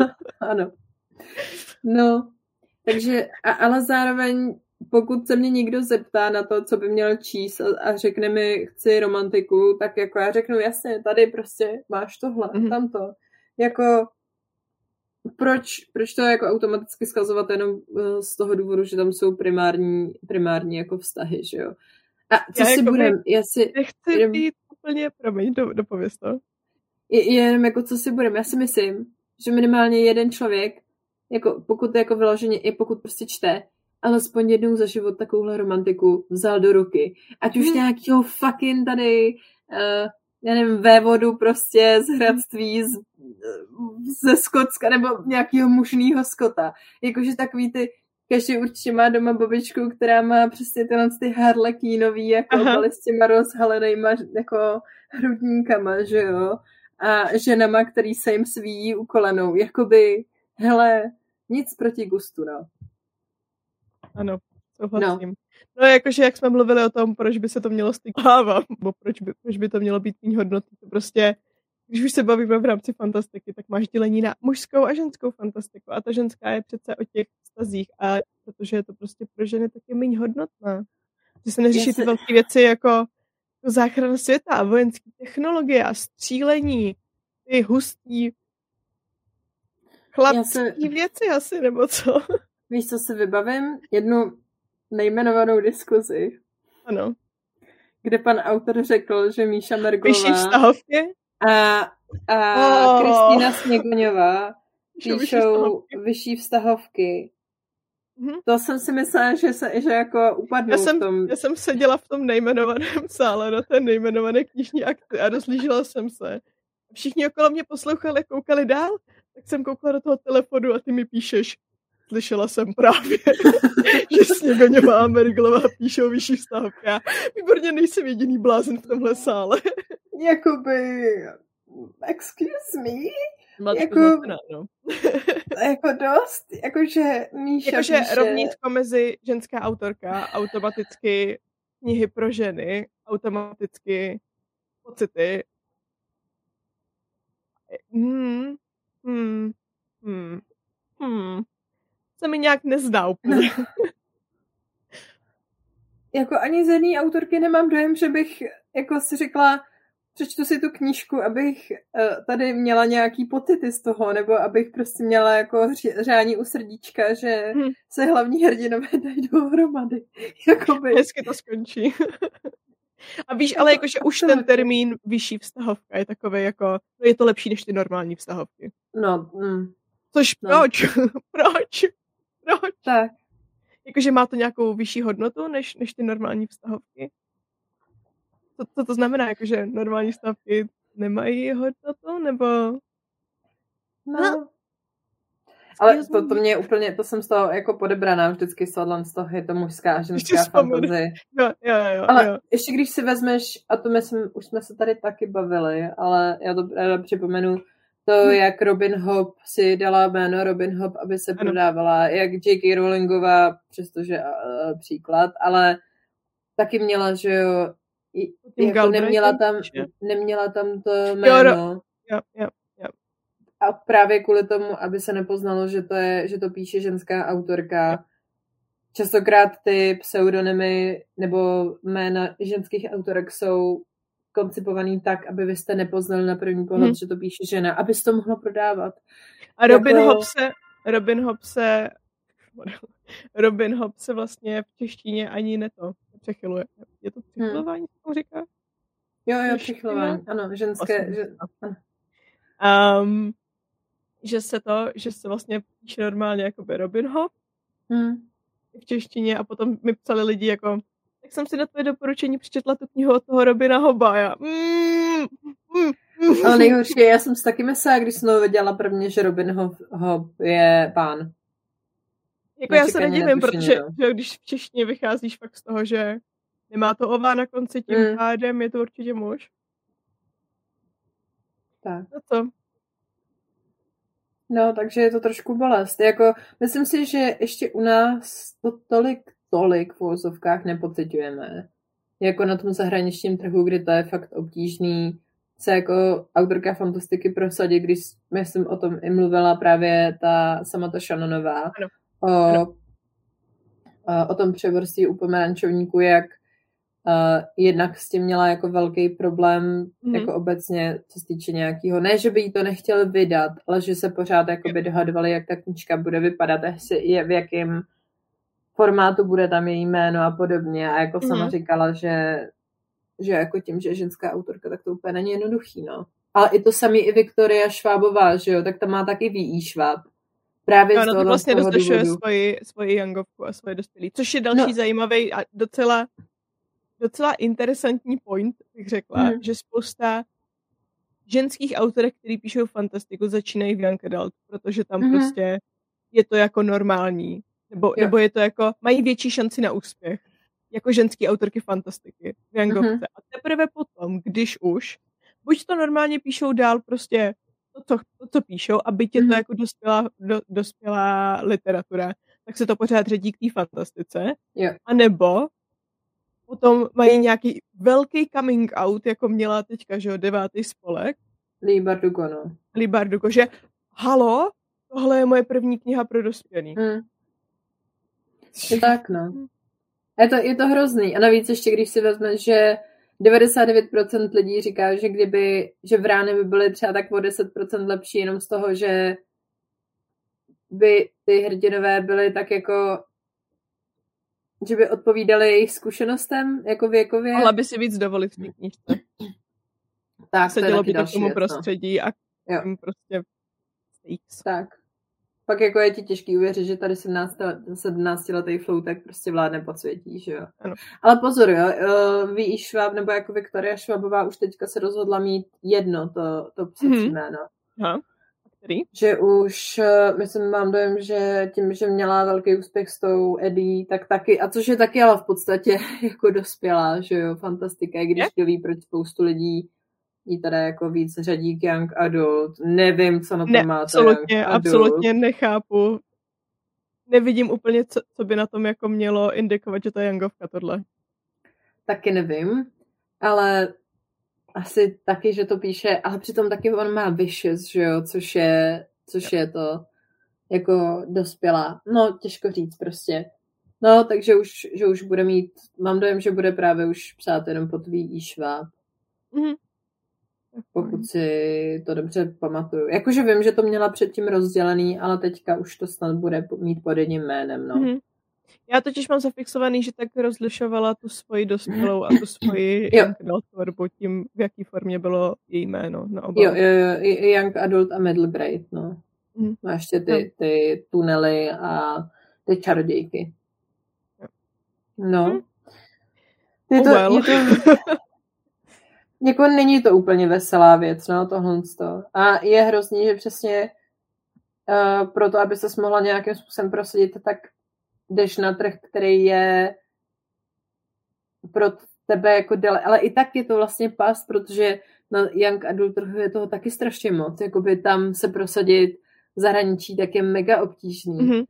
A: ano. No, takže, a, ale zároveň, pokud se mě někdo zeptá na to, co by měl číst a, a řekne mi, chci romantiku, tak jako já řeknu, jasně, tady prostě máš tohle, mm-hmm. tamto. Jako, proč, proč to jako automaticky skazovat jenom eh, z toho důvodu, že tam jsou primární, primární jako vztahy, že jo? A co já si jako budem, já si...
B: Nechci jenom, být úplně, promiň, do, dopověz to.
A: Je, jenom jako co si budem, já si myslím, že minimálně jeden člověk jako pokud jako vyloženě, i pokud prostě čte, alespoň jednou za život takovouhle romantiku vzal do ruky. Ať už hmm. nějakého fucking tady, uh, já nevím, vévodu prostě z hradství, z, ze Skotska, nebo nějakého mužného Skota. Jakože takový ty, každý určitě má doma babičku, která má přesně tyhle ty harlekínový, jako byly s těma rozhalenýma jako hrudníkama, že jo? A ženama, který se jim svíjí u kolenou. Jakoby, hele, nic proti gustu, no.
B: Ano, souhlasím. No. No jakože jak jsme mluvili o tom, proč by se to mělo styklávat, nebo proč by, proč by to mělo být méně hodnoty, to prostě, když už se bavíme v rámci fantastiky, tak máš dělení na mužskou a ženskou fantastiku a ta ženská je přece o těch stazích a protože je to prostě pro ženy taky méně hodnotná. Že se neřeší ty velké věci jako, záchrana světa a vojenské technologie a střílení, ty hustý Chlapský se... věci asi, nebo co?
A: Víš, co si vybavím? Jednu nejmenovanou diskuzi.
B: Ano.
A: Kde pan autor řekl, že Míša
B: vztahovky?
A: A, a oh. Kristýna Sněgoňová píšou vyšší vztahovky. Mm-hmm. To jsem si myslela, že, se, že jako upadnou
B: já jsem,
A: v tom.
B: Já jsem seděla v tom nejmenovaném sále na té nejmenované knižní akci a rozlížela jsem se. Všichni okolo mě poslouchali, koukali dál tak jsem koukla do toho telefonu a ty mi píšeš, slyšela jsem právě, že Sněgoňová a Merglová píšou vyšší stavky. Já výborně nejsem jediný blázen v tomhle sále.
A: Jakoby, excuse me?
B: Máte jako, znatená, no.
A: jako dost, jakože Míša
B: Jakože píše... rovnítko mezi ženská autorka, automaticky knihy pro ženy, automaticky pocity. Hmm, Hmm. Hmm. Hmm. Se mi nějak nezdá úplně.
A: jako ani z jedné autorky nemám dojem, že bych jako si řekla, přečtu si tu knížku, abych uh, tady měla nějaký pocity z toho, nebo abych prostě měla jako řání u srdíčka, že hmm. se hlavní hrdinové dají dohromady. Jakoby.
B: Hezky to skončí. A víš, ale jakože už ten termín vyšší vztahovka je takový jako, no je to lepší než ty normální vztahovky.
A: No. Mm.
B: Což no. proč? proč? Proč?
A: Tak.
B: Jakože má to nějakou vyšší hodnotu než, než ty normální vztahovky? Co, co to znamená? Jakože normální vztahovky nemají hodnotu? Nebo...
A: No. Ale to, to mě úplně, to jsem z toho jako podebraná vždycky z tohle, z toho je to mužská a ženská fantazie.
B: Jo, jo, jo,
A: ale
B: jo.
A: ještě když si vezmeš, a to myslím, už jsme se tady taky bavili, ale já to ráda připomenu, to, hmm. jak Robin Hood si dala jméno Robin Hood, aby se ano. prodávala, jak J.K. Rowlingová, přestože uh, příklad, ale taky měla, že jo, jako neměla tam, neměla tam to jméno.
B: Jo, jo, jo.
A: A právě kvůli tomu, aby se nepoznalo, že to, je, že to píše ženská autorka. Častokrát ty pseudonymy nebo jména ženských autorek jsou koncipovaný tak, aby vy jste nepoznali na první pohled, hmm. že to píše žena, aby to mohlo prodávat.
B: A Robin jako... Hobb se, Robin Hobb se Robin Hobb se vlastně v češtině ani neto přechyluje. Je to přechylování, hmm. co říká?
A: Jo, jo, přechylování, ano, ženské. Vlastně, že, ano.
B: Um, že se to, že se vlastně píše normálně jako by Robin Hood hmm. v češtině a potom mi psali lidi jako tak jsem si na tvoje doporučení přečetla tu knihu od toho Robina Hoba já mm,
A: mm, mm. Ale nejhorší je, já jsem si taky myslela, když jsem to viděla prvně, že Robin Hob je pán.
B: Jako já se nedivím, protože že když v češtině vycházíš fakt z toho, že nemá to ová na konci tím mm. pádem, je to určitě muž.
A: Tak.
B: No co?
A: No, takže je to trošku bolest. Jako, myslím si, že ještě u nás to tolik, tolik v úvozovkách nepocitujeme. Jako na tom zahraničním trhu, kdy to je fakt obtížný se jako autorka fantastiky prosadit, když myslím o tom i mluvila právě ta Samata Šanonová. Ano. O, ano. o tom převrstí u pomerančovníku, jak Uh, jednak s tím měla jako velký problém, mm. jako obecně, co se týče nějakého, ne, že by jí to nechtěl vydat, ale že se pořád by dohadovali, jak ta knižka bude vypadat, jestli je v jakém formátu bude tam její jméno a podobně. A jako mm. sama mhm. říkala, že, že jako tím, že je ženská autorka, tak to úplně není jednoduchý, no. Ale i to samý i Viktoria Švábová, že jo, tak tam má taky V.I. Šváb. Právě
B: ano, z toho, to vlastně dostašuje svoji, svoji Youngovku a svoje dospělí, což je další no. zajímavý a docela docela interesantní point, bych řekla, mm. že spousta ženských autorek, který píšou fantastiku, začínají v Young Adult, protože tam mm-hmm. prostě je to jako normální. Nebo, nebo je to jako, mají větší šanci na úspěch. Jako ženský autorky fantastiky v Youngovce. Mm-hmm. A teprve potom, když už, buď to normálně píšou dál prostě to, co, to, co píšou, a byť je to mm-hmm. jako dospělá, do, dospělá literatura, tak se to pořád ředí k té fantastice.
A: Yeah.
B: A nebo potom mají nějaký velký coming out, jako měla teďka, že jo, devátý spolek.
A: Lee Bardugo, no.
B: Lee Bardugo, že halo, tohle je moje první kniha pro dospělý.
A: Hmm. Je tak, no. Je to, je to hrozný. A navíc ještě, když si vezme, že 99% lidí říká, že kdyby, že v rány by byly třeba tak o 10% lepší jenom z toho, že by ty hrdinové byly tak jako že by odpovídali jejich zkušenostem jako věkově.
B: Mohla by si víc dovolit v té knižce.
A: Tak,
B: Sedělo by to k tomu věc, no. prostředí no. a jo. prostě
A: stakes. Tak. Pak jako je ti těžký uvěřit, že tady 17, 17 letý floutek prostě vládne po světí, že jo.
B: Ano.
A: Ale pozor, jo, ví Šváb, nebo jako Viktoria Švábová už teďka se rozhodla mít jedno to, to psací mm-hmm. jméno.
B: Aha. Který?
A: Že už, eh, myslím, mám dojem, že tím, že měla velký úspěch s tou Eddie, tak taky, a což je taky ale v podstatě jako dospělá, že jo, fantastika, i když to ví, proč spoustu lidí jí teda jako víc řadí k young adult. Nevím, co na to ne, máte.
B: Absolutně, absolutně nechápu. Nevidím úplně, co, co by na tom jako mělo indikovat, že to je youngovka tohle.
A: Taky nevím, ale asi taky, že to píše, ale přitom taky on má Vicious, že jo, což je, což je to jako dospělá. No, těžko říct prostě. No, takže už, že už bude mít, mám dojem, že bude právě už psát jenom pod V.I. Šváb. Mm-hmm. Pokud si to dobře pamatuju. Jakože vím, že to měla předtím rozdělený, ale teďka už to snad bude mít pod jedním jménem, no. Mm-hmm.
B: Já totiž mám zafixovaný, že tak rozlišovala tu svoji dospělou a tu svoji young adult tvorbu tím, v jaký formě bylo její jméno na
A: obalu. Jo, jo, jo, young adult a middle grade, no. Mm. A ještě ty, ty tunely a ty čarodějky. No.
B: Mm. Je to, oh well. je to,
A: jako není to úplně veselá věc, no, tohle. A je hrozný, že přesně uh, pro to, aby se mohla nějakým způsobem prosadit, tak jdeš na trh, který je pro tebe jako dele, ale i tak je to vlastně pas, protože na young adult trhu je toho taky strašně moc, jakoby tam se prosadit v zahraničí tak je mega obtížný. Mm-hmm.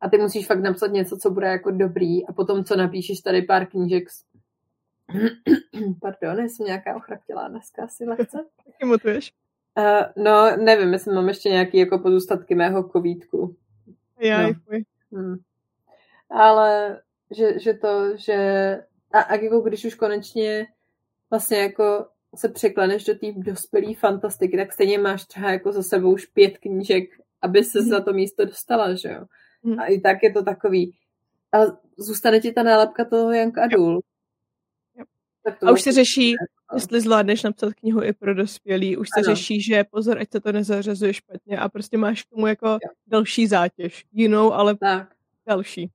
A: A ty musíš fakt napsat něco, co bude jako dobrý a potom, co napíšeš tady pár knížek Pardon, jsem nějaká ochraptělá dneska asi lehce.
B: Taky mutuješ.
A: Uh, no, nevím, jestli mám ještě nějaký jako pozůstatky mého kovítku.
B: Já, no. hmm.
A: Ale že, že to, že a, a jako když už konečně vlastně jako se překleneš do té dospělé fantastiky, tak stejně máš třeba jako za sebou už pět knížek, aby se mm. za to místo dostala, že jo. Mm. A i tak je to takový. A zůstane ti ta nálepka toho Young Adult.
B: A už se řeší, jestli zvládneš napsat knihu i pro dospělý, už se ano. řeší, že pozor, ať se to nezařazuje špatně a prostě máš k tomu jako jo. další zátěž. Jinou, ale tak. další.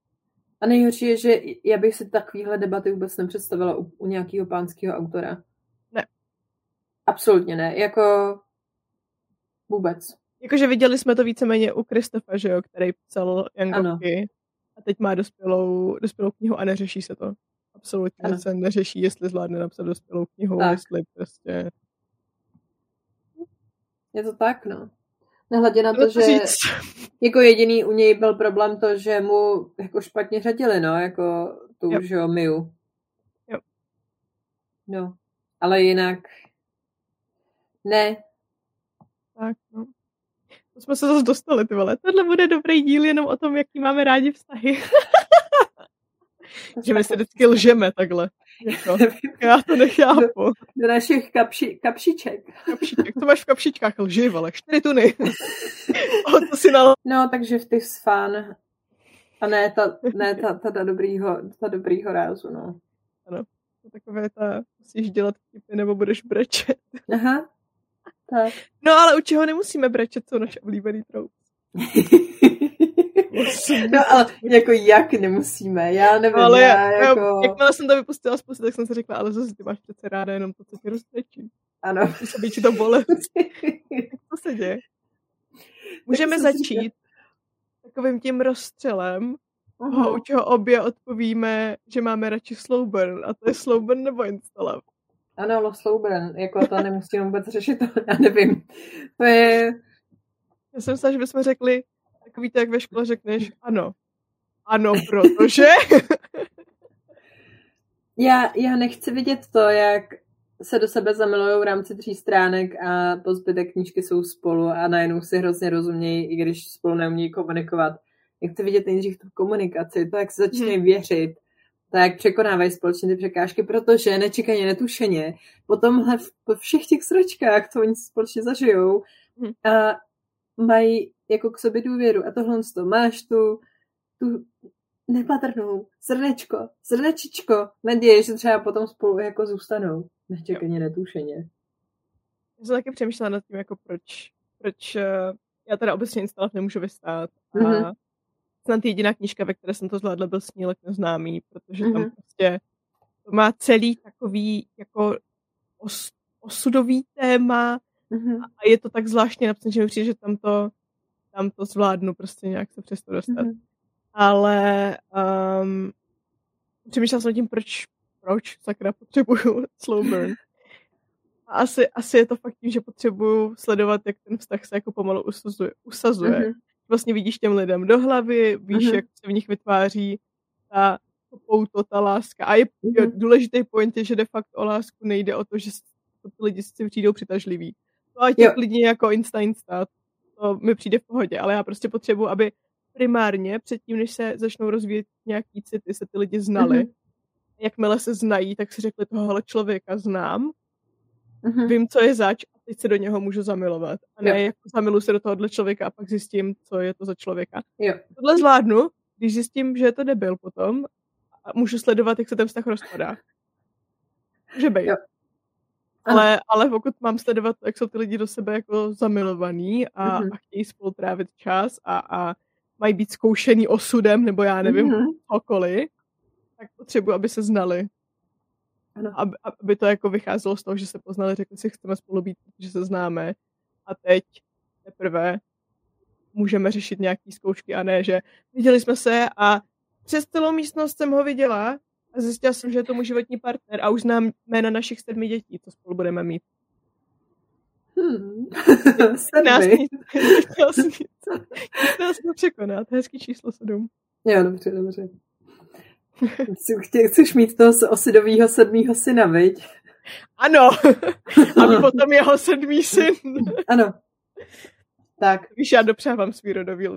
A: A nejhorší je, že já bych si takovýhle debaty vůbec nepředstavila u, u nějakého pánského autora.
B: Ne.
A: Absolutně ne. Jako vůbec.
B: Jakože viděli jsme to víceméně u Kristofa, že jo, který psal Jangovky a teď má dospělou, dospělou knihu a neřeší se to. Absolutně ano. se neřeší, jestli zvládne napsat dospělou knihu, tak. jestli prostě...
A: Je to tak, no. Nehledě na to, že říct. jako jediný u něj byl problém to, že mu jako špatně řadili, no, jako tu, jo. že jo, Miu.
B: Jo.
A: No, ale jinak ne.
B: Tak, no. To jsme se zase dostali, ty vole. Tohle bude dobrý díl jenom o tom, jaký máme rádi vztahy. že my se vždycky lžeme takhle. Jako, já to nechápu.
A: Do, do našich kapši, kapšiček.
B: Kapšiček. Co máš v kapšičkách? Lži, vole. Čtyři tuny. o, to si nal...
A: No, takže v těch fan. A ne ta, ne ta, ta, ta, dobrýho, ta dobrýho rázu, no.
B: Ano. To takové ta, musíš dělat vtipy, nebo budeš brečet.
A: Aha. Tak.
B: No, ale u čeho nemusíme brečet, jsou naše oblíbený troub.
A: No ale jako jak nemusíme, já nevím, ale já, já jako...
B: Jakmile jsem to vypustila z pusy, tak jsem si řekla, ale zase ty máš přece ráda jenom to, co ti roztečí.
A: Ano.
B: by ti to bolet. co se děje? Můžeme začít takovým tím rozstřelem, uh-huh. u čeho obě odpovíme, že máme radši slow burn, a to je slow burn nebo instalav.
A: Ano, slow burn, jako to nemusíme vůbec řešit, to já nevím. To je...
B: Já jsem myslela, že bychom řekli, takový to, jak ve škole řekneš, ano. Ano, protože...
A: já, já nechci vidět to, jak se do sebe zamilují v rámci tří stránek a po zbytek knížky jsou spolu a najednou si hrozně rozumějí, i když spolu neumějí komunikovat. Jak chci vidět nejdřív tu komunikaci, to, jak se začínají hmm. věřit, to, jak překonávají společně ty překážky, protože nečekaně, netušeně, po tomhle, po všech těch sračkách, co oni společně zažijou, hmm. a mají jako k sobě důvěru a tohle to máš tu, tu nepatrnou srdečko, srdečičko, naděje, že třeba potom spolu jako zůstanou, nečekaně, netušeně.
B: Já jsem taky přemýšlela nad tím, jako proč, proč uh, já teda obecně instalav nemůžu vystát a mm-hmm. snad jediná knížka, ve které jsem to zvládla, byl Snílek neznámý, protože mm-hmm. tam mhm. prostě to má celý takový jako os, osudový téma, Mm-hmm. A je to tak zvláštně napsané, že mi přijde, že tam to, tam to zvládnu prostě nějak se přesto dostat. Mm-hmm. Ale um, přemýšlela jsem tím, proč, proč sakra potřebuju slow burn. A asi, asi je to fakt tím, že potřebuju sledovat, jak ten vztah se jako pomalu usazuje. usazuje. Mm-hmm. Vlastně vidíš těm lidem do hlavy, víš, mm-hmm. jak se v nich vytváří ta pouto, ta láska. A je mm-hmm. důležitý point je, že de facto o lásku nejde o to, že ty lidi si přijdou přitažliví. To ať je klidně jako insta insta, to mi přijde v pohodě, ale já prostě potřebuji, aby primárně předtím, než se začnou rozvíjet nějaký city, se ty lidi znali. Mm-hmm. Jakmile se znají, tak si řekli tohohle člověka znám, mm-hmm. vím, co je zač a teď se do něho můžu zamilovat. A ne jo. jako zamilu se do tohohle člověka a pak zjistím, co je to za člověka.
A: Jo.
B: Tohle zvládnu, když zjistím, že je to debil potom a můžu sledovat, jak se ten vztah rozpadá. Že bej. Jo. Ale, ale pokud mám sledovat, jak jsou ty lidi do sebe jako zamilovaný a, mm-hmm. a chtějí spolu trávit čas a, a mají být zkoušený osudem, nebo já nevím, mm-hmm. cokoliv, tak potřebuji, aby se znali. Ano. Aby, aby to jako vycházelo z toho, že se poznali, řekli si, chceme spolu být, že se známe. A teď teprve můžeme řešit nějaký zkoušky a ne, že viděli jsme se a přes celou místnost jsem ho viděla a zjistila jsem, že je to můj životní partner a už znám jména našich sedmi dětí, co spolu budeme mít.
A: Hmm.
B: nás nás překonat. Hezký číslo sedm.
A: Jo, dobře, dobře. Chceš mít toho osidového sedmýho syna, viď?
B: Ano. A potom jeho sedmý syn.
A: Ano. Tak.
B: Víš, já dopřávám svý rodový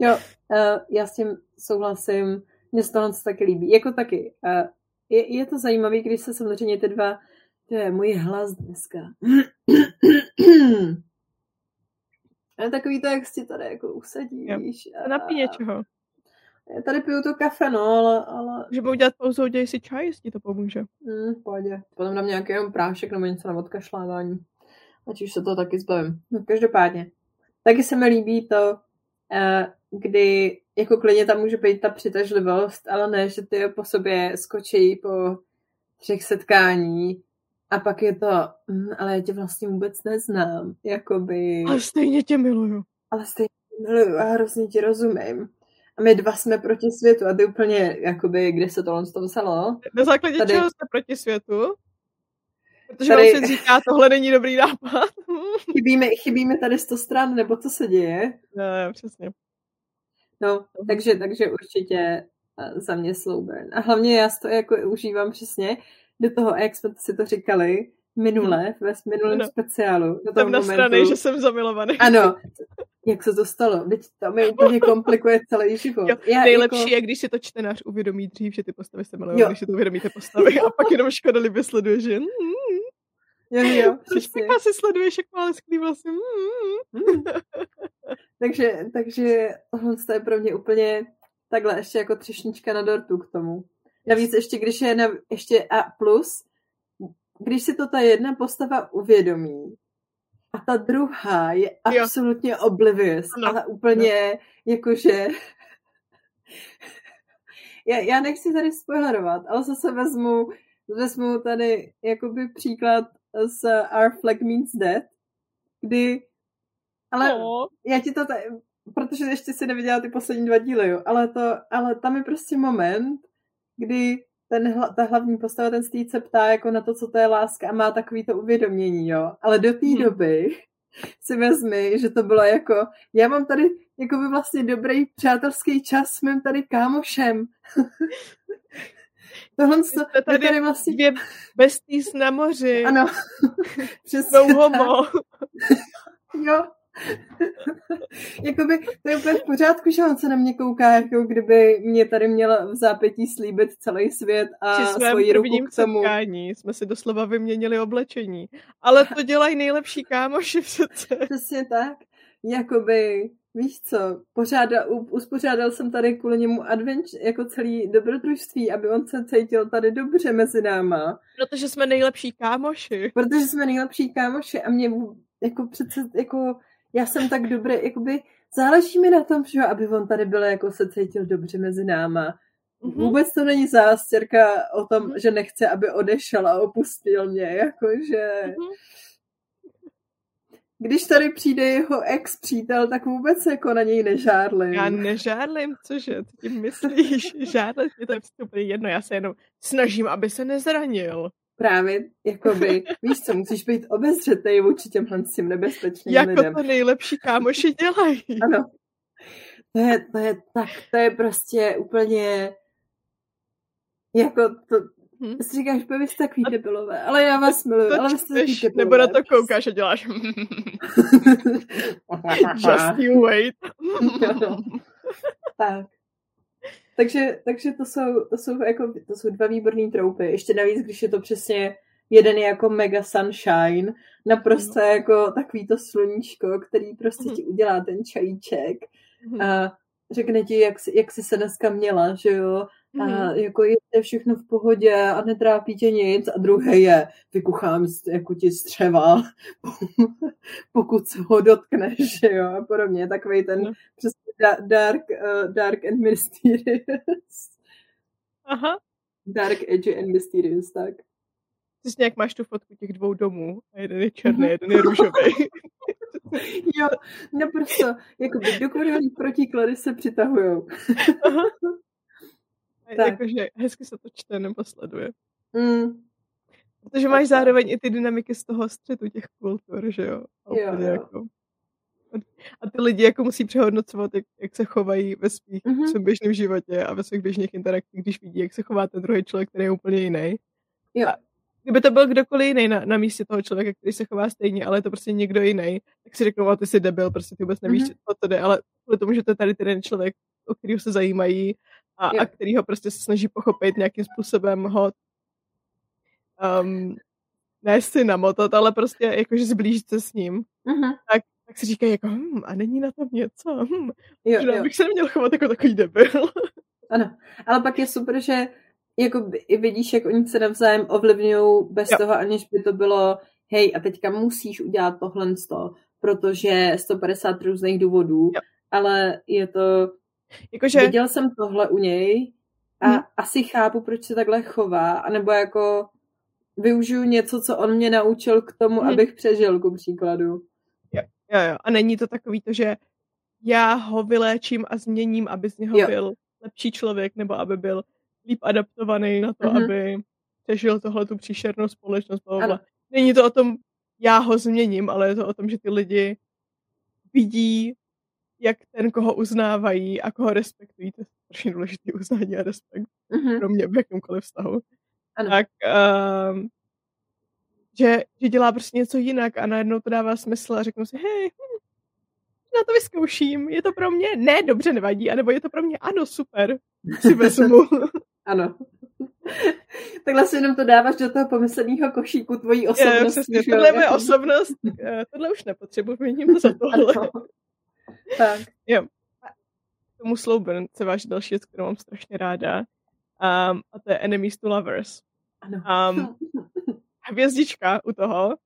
A: jo, uh, já s tím souhlasím. Mně se tohle taky líbí. Jako taky. Uh, je, je to zajímavé, když se samozřejmě ty dva, to je můj hlas dneska. A takový to, jak si tady jako usadíš.
B: A... Napí něčeho.
A: Já tady piju to kafe, no, ale... ale...
B: Že budu dělat pauzu, děj si čaj, jestli to pomůže.
A: Hmm, pohodě. Potom dám nějaký jenom prášek nebo něco na odkašlávání. Ať už se to taky zbavím. No, každopádně. Taky se mi líbí to, uh, kdy jako klidně tam může být ta přitažlivost, ale ne, že ty po sobě skočí po třech setkání a pak je to, hm, ale já tě vlastně vůbec neznám, jakoby.
B: Ale stejně tě miluju.
A: Ale stejně tě miluju a hrozně ti rozumím. A my dva jsme proti světu a ty úplně, jakoby, kde se to z toho vzalo?
B: Na základě Tady... čeho jste proti světu? Protože tady... vám se říká, tohle není dobrý nápad.
A: chybíme, chybíme tady sto stran, nebo co se děje?
B: No, přesně.
A: No, takže, takže určitě eh, za mě Slowburn. A hlavně já to jako užívám přesně do toho, jak jsme si to říkali, minule, ve minulém no. speciálu. Do toho
B: jsem na že jsem zamilovaný.
A: Ano, jak se to stalo? Teď to mi úplně komplikuje celý život. Jo,
B: Já, nejlepší jako... je, když si to čtenář uvědomí dřív, že ty postavy se milují, když si to uvědomíte postavy a pak jenom škoda libě sleduje, že mm,
A: Jo, jo,
B: přesně. Tak si sleduješ, jak má lesklý vlastně. Mm.
A: Takže, takže tohle je pro mě úplně takhle ještě jako třešnička na dortu k tomu. Navíc ještě, když je na, ještě A+, plus, když si to ta jedna postava uvědomí, a ta druhá je absolutně jo. oblivious no. a úplně no. jakože já, já nechci tady spoilerovat, ale zase vezmu, vezmu tady jakoby příklad z Our Flag Means Dead, kdy ale no. já ti to tady, protože ještě si neviděla ty poslední dva díly, jo, ale to, ale tam je prostě moment, kdy ten, ta hlavní postava, ten stýc se ptá jako na to, co to je láska a má takový to uvědomění, jo. Ale do té hmm. doby si vezmi, že to bylo jako, já mám tady jako by vlastně dobrý přátelský čas s mým tady kámošem. Tohle to,
B: tady, tady vlastně... dvě besties na moři.
A: Ano, přesně
B: homo.
A: jo, Jakoby to je úplně v pořádku, že on se na mě kouká, jako kdyby mě tady měla v zápětí slíbit celý svět a Při svoji ruku k tomu.
B: Setkání jsme si doslova vyměnili oblečení. Ale to dělají nejlepší kámoši přece.
A: Přesně tak. Jakoby, víš co, pořádal, uspořádal jsem tady kvůli němu adventure, jako celý dobrodružství, aby on se cítil tady dobře mezi náma.
B: Protože jsme nejlepší kámoši.
A: Protože jsme nejlepší kámoši a mě jako přece, jako já jsem tak dobrý, jakoby záleží mi na tom, že aby on tady byl, jako se cítil dobře mezi náma. Mm-hmm. Vůbec to není zástěrka o tom, mm-hmm. že nechce, aby odešel a opustil mě, jakože... Mm-hmm. Když tady přijde jeho ex-přítel, tak vůbec jako na něj nežárlim.
B: Já nežárlim, cože? Co tím myslíš? Žádlit mě to je jedno, já se jenom snažím, aby se nezranil
A: právě, jakoby, víš co, musíš být obezřetný vůči těmhle s tím nebezpečným
B: jako
A: lidem.
B: Jako to nejlepší kámoši dělají.
A: Ano. To je, to je tak, to je prostě úplně jako to, Hmm. Si říkáš, že jste takový debilové, ale já vás miluji, to ale jste takový debilové.
B: Nebo na to koukáš a děláš Just you wait.
A: tak. Takže, takže to, jsou, to, jsou jako, to jsou dva výborné troupy. Ještě navíc, když je to přesně jeden je jako mega sunshine, naprosto mm. jako takový to sluníčko, který prostě mm. ti udělá ten čajíček mm. a řekne ti, jak, jak jsi se dneska měla, že jo, a mm. jako je všechno v pohodě a netrápí tě nic a druhé je, vykuchám jako ti střeva, pokud se ho dotkneš, jo, a podobně, takový ten mm. přesně dark, uh, dark and mysterious.
B: Aha.
A: Dark, edgy and mysterious, tak.
B: Přesně jak máš tu fotku těch dvou domů a jeden je černý, jeden je růžový.
A: jo, naprosto, jako by dokonalý protiklady se
B: Jakože hezky se to čte nebo sleduje.
A: Mm.
B: Protože máš zároveň i ty dynamiky z toho střetu těch kultur, že jo?
A: jo, jo.
B: Jako... A ty lidi jako musí přehodnocovat, jak, jak se chovají ve svých, mm-hmm. svém běžném životě a ve svých běžných interakcích, když vidí, jak se chová ten druhý člověk, který je úplně jiný.
A: Jo.
B: A kdyby to byl kdokoliv jiný na, na místě toho člověka, který se chová stejně, ale je to prostě někdo jiný, tak si řeknou, ty jsi debil, prostě ty vůbec nevíš, mm-hmm. co to jde, ale kvůli tomu, že to je tady ten člověk, o kterého se zajímají a, a který ho prostě se snaží pochopit nějakým způsobem ho um, ne si namotat, ale prostě jakože zblížit se s ním,
A: mm-hmm.
B: tak, tak si říkají jako, hm, a není na tom něco, hm,
A: jo,
B: že bych se neměl chovat jako takový debil.
A: Ano, ale pak je super, že jako i vidíš, jak oni se navzájem ovlivňují bez jo. toho, aniž by to bylo hej, a teďka musíš udělat tohle to, protože 150 různých důvodů, jo. ale je to, Jakože... viděl jsem tohle u něj a hmm. asi chápu, proč se takhle chová, anebo jako využiju něco, co on mě naučil k tomu, hmm. abych přežil, ku příkladu.
B: Jo, jo, jo. A není to takový to, že já ho vyléčím a změním, aby z něho jo. byl lepší člověk, nebo aby byl líp adaptovaný na to, mm-hmm. aby přežil tohle tu příšernou společnost. Blablabla. Není to o tom, já ho změním, ale je to o tom, že ty lidi vidí, jak ten, koho uznávají a koho respektují. To je strašně důležitý uznání a respekt mm-hmm. pro mě v jakémkoliv vztahu. Ano. Tak, um, že, že dělá prostě něco jinak a najednou to dává smysl a řeknu si, hej, hm, na to vyzkouším, je to pro mě, ne, dobře, nevadí, anebo je to pro mě, ano, super, si vezmu.
A: ano. Takhle si jenom to dáváš do toho pomysleného košíku tvojí osobnosti.
B: Je, tohle je moje jako... osobnost, eh, tohle už nepotřebuji, měním to za tohle. Ano.
A: Tak.
B: Jo. Tomu Slowburn se váží další věc, kterou mám strašně ráda. Um, a to je Enemies to Lovers.
A: Ano.
B: Um, hvězdička u toho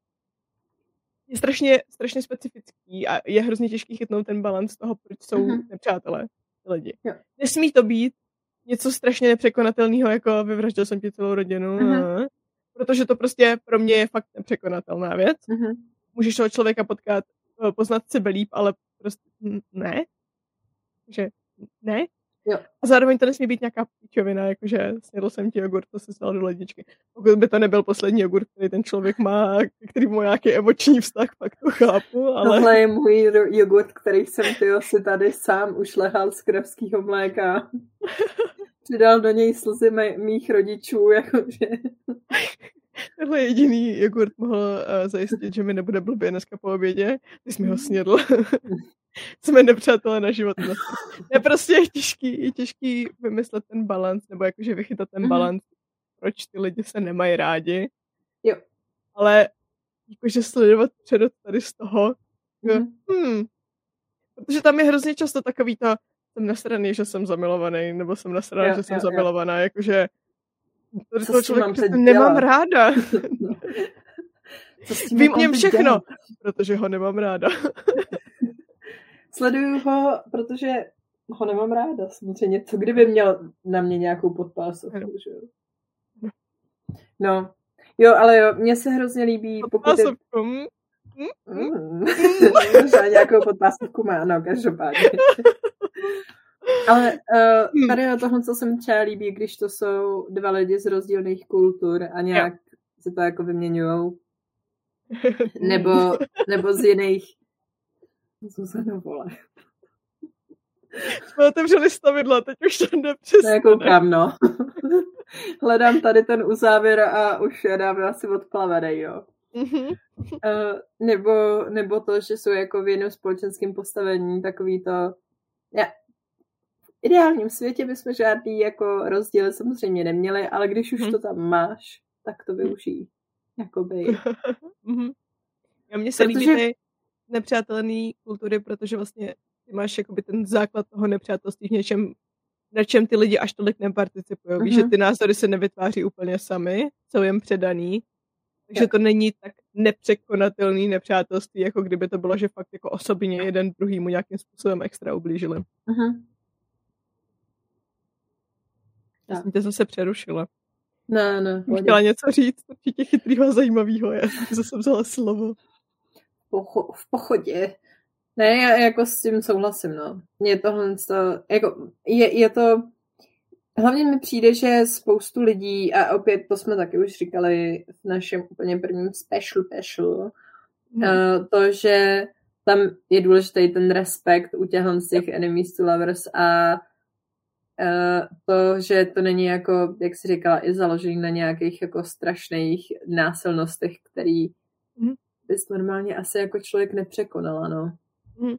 B: je strašně, strašně specifický a je hrozně těžký chytnout ten balans toho, proč jsou mm-hmm. nepřátelé lidi.
A: Jo.
B: Nesmí to být něco strašně nepřekonatelného, jako vyvraždil jsem ti celou rodinu, mm-hmm. protože to prostě pro mě je fakt nepřekonatelná věc.
A: Mm-hmm.
B: Můžeš toho člověka potkat, eh, poznat sebe líp, ale prostě ne. Že ne.
A: Jo.
B: A zároveň to nesmí být nějaká pičovina, jakože snědl jsem ti jogurt, to se stalo do ledničky. Pokud by to nebyl poslední jogurt, který ten člověk má, který má nějaký emoční vztah, pak to chápu, ale...
A: Tohle je můj jogurt, který jsem ty si tady sám už lehal z kravského mléka. Přidal do něj slzy mých rodičů, jakože...
B: Tenhle jediný jogurt mohl uh, zajistit, že mi nebude blbě dneska po obědě, když mi ho snědl. jsme nepřátelé na život. Je prostě je těžký, je těžký vymyslet ten balans, nebo jakože vychytat ten mm-hmm. balans, proč ty lidi se nemají rádi.
A: Jo.
B: Ale jakože sledovat předot tady z toho, mm-hmm. hmm, protože tam je hrozně často takový to, jsem nasraný, že jsem zamilovaný, nebo jsem nasraný, jo, že jsem jo, zamilovaná, jo. jakože
A: Co toho
B: člověka nemám ráda. Vím o něm všechno, dělat? protože ho nemám ráda.
A: Sleduju ho, protože ho nemám ráda samozřejmě. Co kdyby měl na mě nějakou podpásovku, že jo? No. Jo, ale jo, mně se hrozně líbí,
B: pokud je...
A: Mm, mm. Možná nějakou podpásovku má, no, každopádně. Ale uh, tady na tohle, co se mi třeba líbí, když to jsou dva lidi z rozdílných kultur a nějak jo. se to jako vyměňují. Nebo, nebo z jiných Zuzana vole.
B: Jsme otevřeli stavidla, teď už to jde přesně.
A: Nekoukám, no. Hledám tady ten uzávěr a už je dávno asi odplavený, jo.
B: Mm-hmm.
A: Uh, nebo, nebo to, že jsou jako v jiném společenském postavení takový to... V ideálním světě bychom žádný jako rozdíly samozřejmě neměli, ale když už mm-hmm. to tam máš, tak to využij. Jakoby.
B: mm-hmm. Já mně se Protože... líbí ty, nepřátelný kultury, protože vlastně ty máš jakoby ten základ toho nepřátelství v něčem, na čem ty lidi až tolik neparticipují. Víš, že mhm. ty názory se nevytváří úplně sami, jsou jen předaný, takže to není tak nepřekonatelný nepřátelství, jako kdyby to bylo, že fakt jako osobně jeden druhýmu nějakým způsobem extra ublížili.
A: Uh-huh.
B: Já jsem tě zase přerušila.
A: Ne, ne.
B: Chtěla něco říct, určitě chytrýho a zajímavého. Já zase vzala slovo
A: pocho- v pochodě. Ne, já jako s tím souhlasím, no. Je tohle, to, jako, je, je to, hlavně mi přijde, že spoustu lidí, a opět to jsme taky už říkali v našem úplně prvním special special, hmm. uh, to, že tam je důležitý ten respekt u těchto z těch enemies to lovers a to, že to není jako, jak jsi říkala, i založený na nějakých jako strašných násilnostech, který mm. bys normálně asi jako člověk nepřekonala, no. Mm.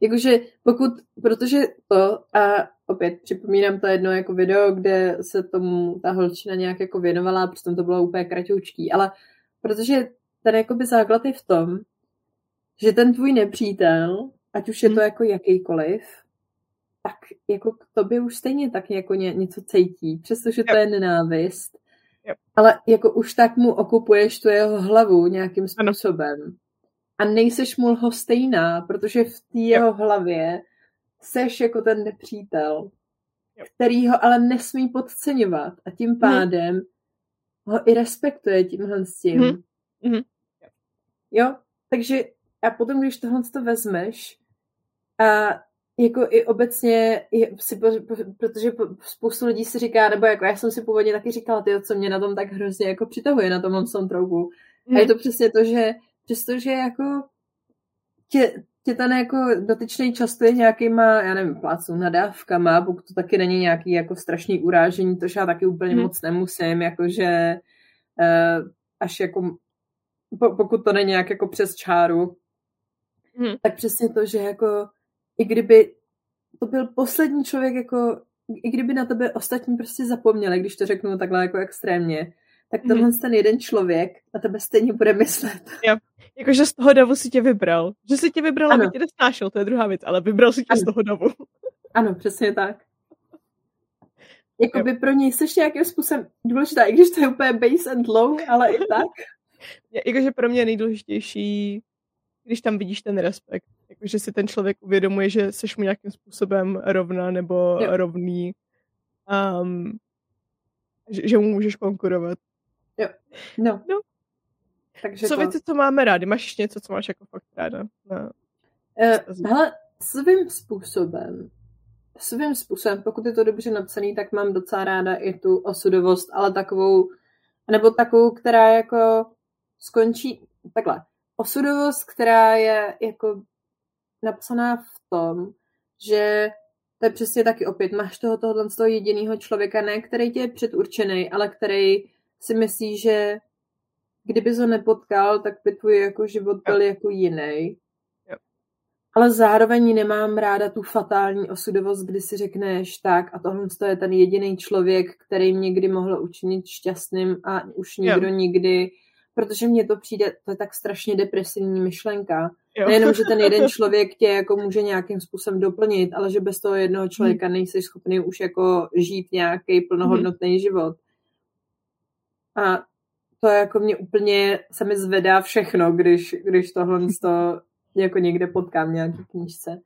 A: Jakože pokud, protože to, a opět připomínám to jedno jako video, kde se tomu ta holčina nějak jako věnovala, přitom to bylo úplně kratoučký, ale protože ten jakoby základ je v tom, že ten tvůj nepřítel, ať už je to mhm. jako jakýkoliv, tak jako k tobě už stejně tak jako ně, něco cítí, přestože to je nenávist. Yep. Ale jako už tak mu okupuješ tu jeho hlavu nějakým způsobem. Ano. A nejseš mu stejná, protože v té jeho hlavě seš jako ten nepřítel, yep. který ho ale nesmí podceňovat a tím mhm. pádem hmm. ho i respektuje tímhle s tím. Hmm. Hmm. Jo, takže a potom, když tohle to vezmeš a jako i obecně, si, protože spoustu lidí si říká, nebo jako já jsem si původně taky říkala, ty, co mě na tom tak hrozně jako přitahuje na tom soundtracku. Mm. A je to přesně to, že přestože jako tě, tě ten jako dotyčný častuje nějakýma, já nevím, pláců nadávkama, pokud to taky není nějaký jako strašný urážení, to já taky úplně mm. moc nemusím, jakože uh, až jako po, pokud to není nějak jako přes čáru, mm. tak přesně to, že jako i kdyby to byl poslední člověk, jako i kdyby na tebe ostatní prostě zapomněli, když to řeknu takhle jako extrémně, tak tenhle mm. ten jeden člověk na tebe stejně bude myslet.
B: Jo. Jakože z toho davu si tě vybral. Že si tě vybral, ano. aby tě nesnášel, to je druhá věc, ale vybral si tě ano. z toho davu.
A: Ano, přesně tak. Jakoby pro něj jsi nějakým způsobem důležitá, i když to je úplně base and low, ale i tak.
B: Jakože pro mě nejdůležitější, když tam vidíš ten respekt jako, že si ten člověk uvědomuje, že jsi mu nějakým způsobem rovna nebo jo. rovný, um, že, že mu můžeš konkurovat.
A: Jo, no. no. Takže
B: co to... věci, co máme rádi? Máš ještě něco, co máš jako fakt ráda?
A: Na... Uh, hele, svým způsobem, svým způsobem, pokud je to dobře napsaný, tak mám docela ráda i tu osudovost, ale takovou, nebo takovou, která jako skončí, takhle, osudovost, která je jako napsaná v tom, že to je přesně taky opět, máš toho tohohle z toho jediného člověka, ne který tě je předurčený, ale který si myslí, že kdyby ho nepotkal, tak by tvůj jako život byl jako jiný. Ale zároveň nemám ráda tu fatální osudovost, kdy si řekneš tak a tohle je ten jediný člověk, který mě kdy mohl učinit šťastným a už nikdo jo. nikdy protože mně to přijde, to je tak strašně depresivní myšlenka. Jo. Nejenom, že ten jeden člověk tě jako může nějakým způsobem doplnit, ale že bez toho jednoho člověka hmm. nejsi schopný už jako žít nějaký plnohodnotný hmm. život. A to jako mě úplně se mi zvedá všechno, když, když tohle to jako někde potkám nějaký knížce.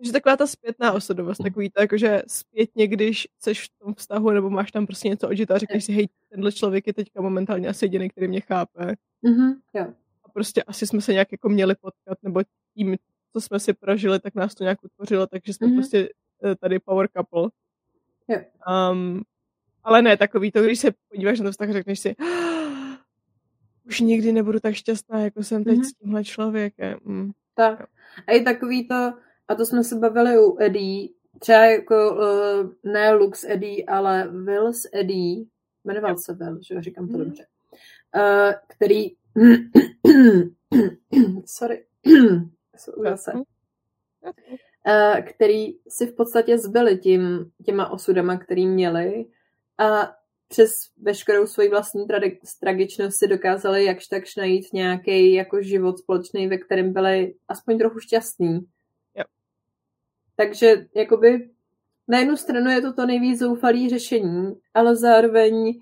B: Takže taková ta zpětná osudovost, takový to, jakože zpětně, když jsi v tom vztahu nebo máš tam prostě něco odžít a řekneš si, hej, tenhle člověk je teďka momentálně asi jediný, který mě chápe.
A: Mm-hmm, jo.
B: A prostě asi jsme se nějak jako měli potkat, nebo tím, co jsme si prožili, tak nás to nějak utvořilo, takže jsme mm-hmm. prostě eh, tady power couple.
A: Jo.
B: Um, ale ne, takový to, když se podíváš na to vztah, řekneš si, ah, už nikdy nebudu tak šťastná, jako jsem teď mm-hmm. s tímhle člověkem. Mm.
A: Tak. A i takový to, a to jsme se bavili u Eddie, třeba jako uh, ne Lux Eddie, ale Wills Eddie, jmenoval se Will, že říkám to mm. dobře, uh, který sorry, zase, uh, který si v podstatě zbyli tím, těma osudama, který měli a přes veškerou svoji vlastní tragičnost si dokázali jakž takž najít nějaký jako život společný, ve kterém byli aspoň trochu šťastní. Takže jakoby na jednu stranu je to to nejvíc zoufalý řešení, ale zároveň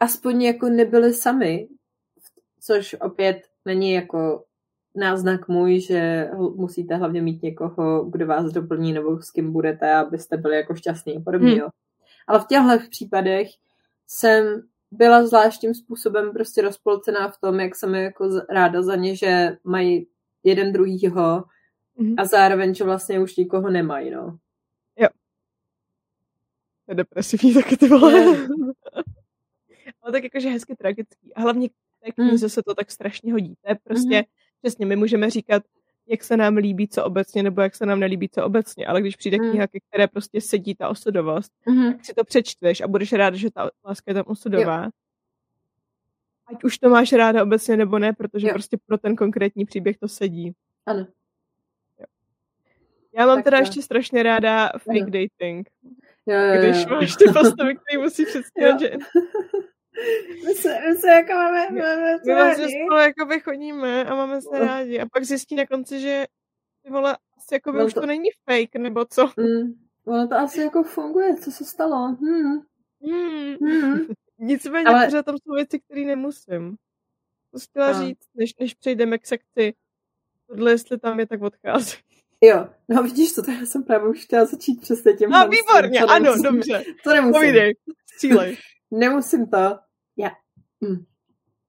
A: aspoň jako nebyli sami, což opět není jako náznak můj, že musíte hlavně mít někoho, kdo vás doplní nebo s kým budete, abyste byli jako šťastní a podobně. Hmm. Ale v těchto případech jsem byla zvláštním způsobem prostě rozpolcená v tom, jak jsem jako ráda za ně, že mají jeden druhýho Mm-hmm. A zároveň, že vlastně už nikoho nemají, no.
B: Jo. To je depresivní taky ty vole. Ale tak jakože hezky tragický. A hlavně té knize mm. se to tak strašně hodí. To je prostě, mm-hmm. přesně, my můžeme říkat, jak se nám líbí co obecně, nebo jak se nám nelíbí co obecně, ale když přijde mm. kniha, ke které prostě sedí ta osudovost, mm. tak si to přečteš a budeš rád, že ta láska je tam osudová. Jo. Ať už to máš ráda obecně nebo ne, protože jo. prostě pro ten konkrétní příběh to sedí.
A: Ano.
B: Já mám tak teda to. ještě strašně ráda fake dating. Jo, jo, jo. Když máš ty postavy, které musí představit, že
A: my se, my se jako máme, máme
B: my vlastně spolu jakoby chodíme a máme se rádi. A pak zjistí na konci, že ty vole, asi jako by už to... to není fake, nebo co?
A: Mm. Ono to asi jako funguje, co se stalo. Hmm.
B: Hmm. Hmm. Nicméně Ale... pořád tam jsou věci, které nemusím. To chtěla a. říct, než, než přejdeme k sekci. Tohle, jestli tam je, tak odchází.
A: Jo, no vidíš to, to já jsem právě už chtěla začít přesně těm.
B: No, výborně, ano, dobře.
A: To nemusím.
B: Povídej, střílej.
A: nemusím to, já, mm,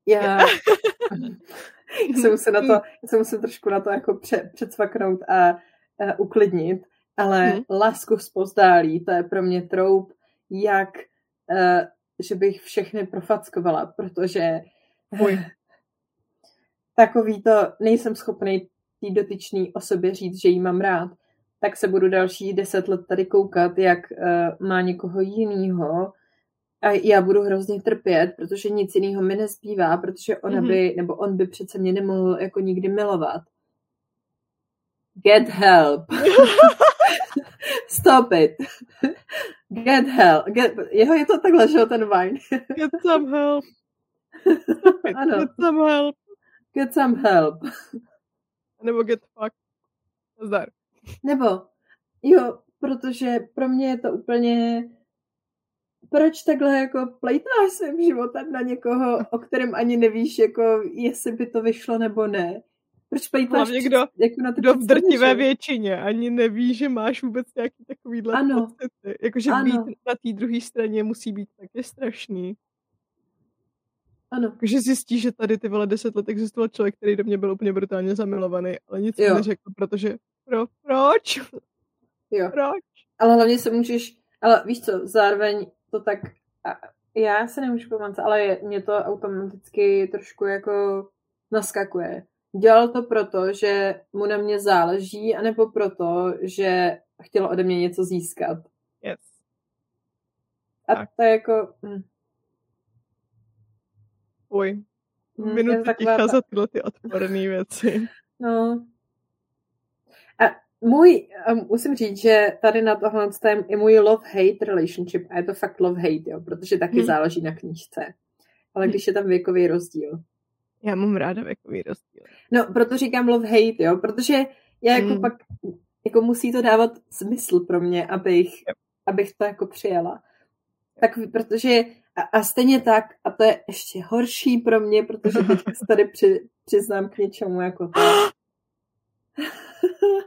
A: já, se musím na to, se musím trošku na to jako pře, předsvaknout a, a uklidnit, ale hmm. lásku zpozdálí, to je pro mě troup, jak, uh, že bych všechny profackovala, protože
B: Uj.
A: takový to nejsem schopný té dotyčný osobě říct, že jí mám rád, tak se budu další deset let tady koukat, jak uh, má někoho jiného a já budu hrozně trpět, protože nic jiného mi nezbývá, protože ona mm-hmm. by, nebo on by přece mě nemohl jako nikdy milovat. Get help. Stop it. Get help. Get, jeho je to takhle, že ten wine.
B: Get some help.
A: Ano.
B: Get some help.
A: Get some help.
B: Nebo get fuck. Zdar.
A: Nebo, jo, protože pro mě je to úplně proč takhle jako plejtváš svým životem na někoho, o kterém ani nevíš, jako jestli by to vyšlo nebo ne. Proč plejtváš
B: někdo, jako na kdo v drtivé většině ani neví, že máš vůbec nějaký takovýhle ano. pocity. Jakože být na té druhé straně musí být taky strašný.
A: Ano.
B: Takže zjistí, že tady ty vole deset let existoval člověk, který do mě byl úplně brutálně zamilovaný, ale nic jo. neřekl, protože pro, proč?
A: Jo.
B: Proč?
A: Ale hlavně se můžeš, ale víš co, zároveň to tak, já se nemůžu pamatovat, ale mě to automaticky trošku jako naskakuje. Dělal to proto, že mu na mě záleží, anebo proto, že chtěl ode mě něco získat.
B: Yes.
A: A tak. to je jako... Hm.
B: Uj. Hm, Minuta ticha ta... za tyhle ty odporné věci.
A: No. A můj, um, musím říct, že tady na tohle je i můj love-hate relationship a je to fakt love-hate, jo, protože taky hmm. záleží na knížce. Ale když je tam věkový rozdíl.
B: Já mám ráda věkový rozdíl.
A: No, proto říkám love-hate, jo, protože já jako hmm. pak, jako musí to dávat smysl pro mě, abych, yep. abych to jako přijela. Tak, protože, a, a stejně tak, a to je ještě horší pro mě, protože teď se tady při, přiznám k něčemu jako to.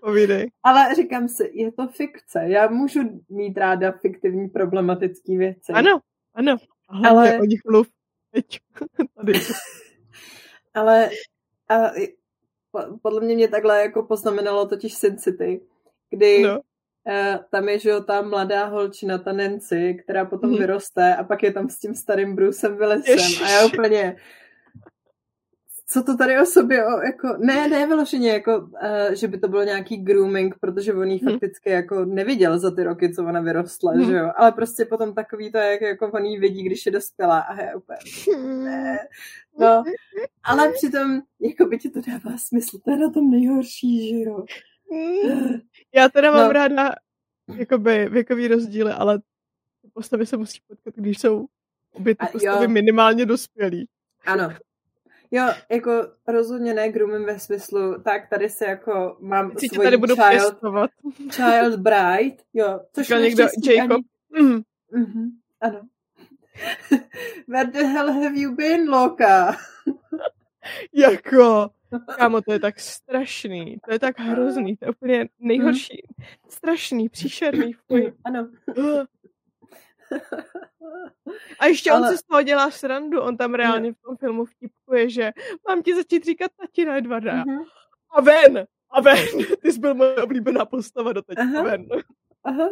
B: Povídej.
A: Ale říkám si, je to fikce. Já můžu mít ráda fiktivní problematické věci.
B: Ano, ano. Aha, ale o nich mluv. Tady.
A: ale a, podle mě mě takhle jako poznamenalo totiž Sin City, kdy no. Uh, tam je, že jo, ta mladá holčina, ta Nancy, která potom hmm. vyroste a pak je tam s tím starým Brucem Willisem a já úplně, co to tady o sobě, o, jako, ne, ne vyloženě, jako, uh, že by to bylo nějaký grooming, protože on jí hmm. fakticky jako neviděl za ty roky, co ona vyrostla, hmm. že jo, ale prostě potom takový to, jak jako on jí vidí, když je dospělá a je úplně, ne. No, ale přitom, jako by ti to dává smysl, to je na tom nejhorší, že jo.
B: Já teda mám no. ráda jakoby věkový rozdíly, ale postavy se musí potkat, když jsou obě ty postavy minimálně dospělí.
A: Ano, Jo, jako rozhodně ne grooming ve smyslu, tak tady se jako mám
B: svoji tady budu child, pěstovat.
A: child bride, jo.
B: Což někdo, Jacob.
A: Ani... Mm. Mm-hmm, ano. Where the hell have you been, Loka?
B: jako, kámo, to je tak strašný, to je tak hrozný, to je úplně nejhorší, strašný, příšerný, fuj.
A: Ano.
B: A ještě on Ale... si z toho dělá srandu, on tam reálně no. v tom filmu vtipkuje, že mám ti začít říkat tatina Edvarda. Mm-hmm. A ven! A ven! Ty jsi byl moje oblíbená postava do teď. Aha. Ven.
A: Aha.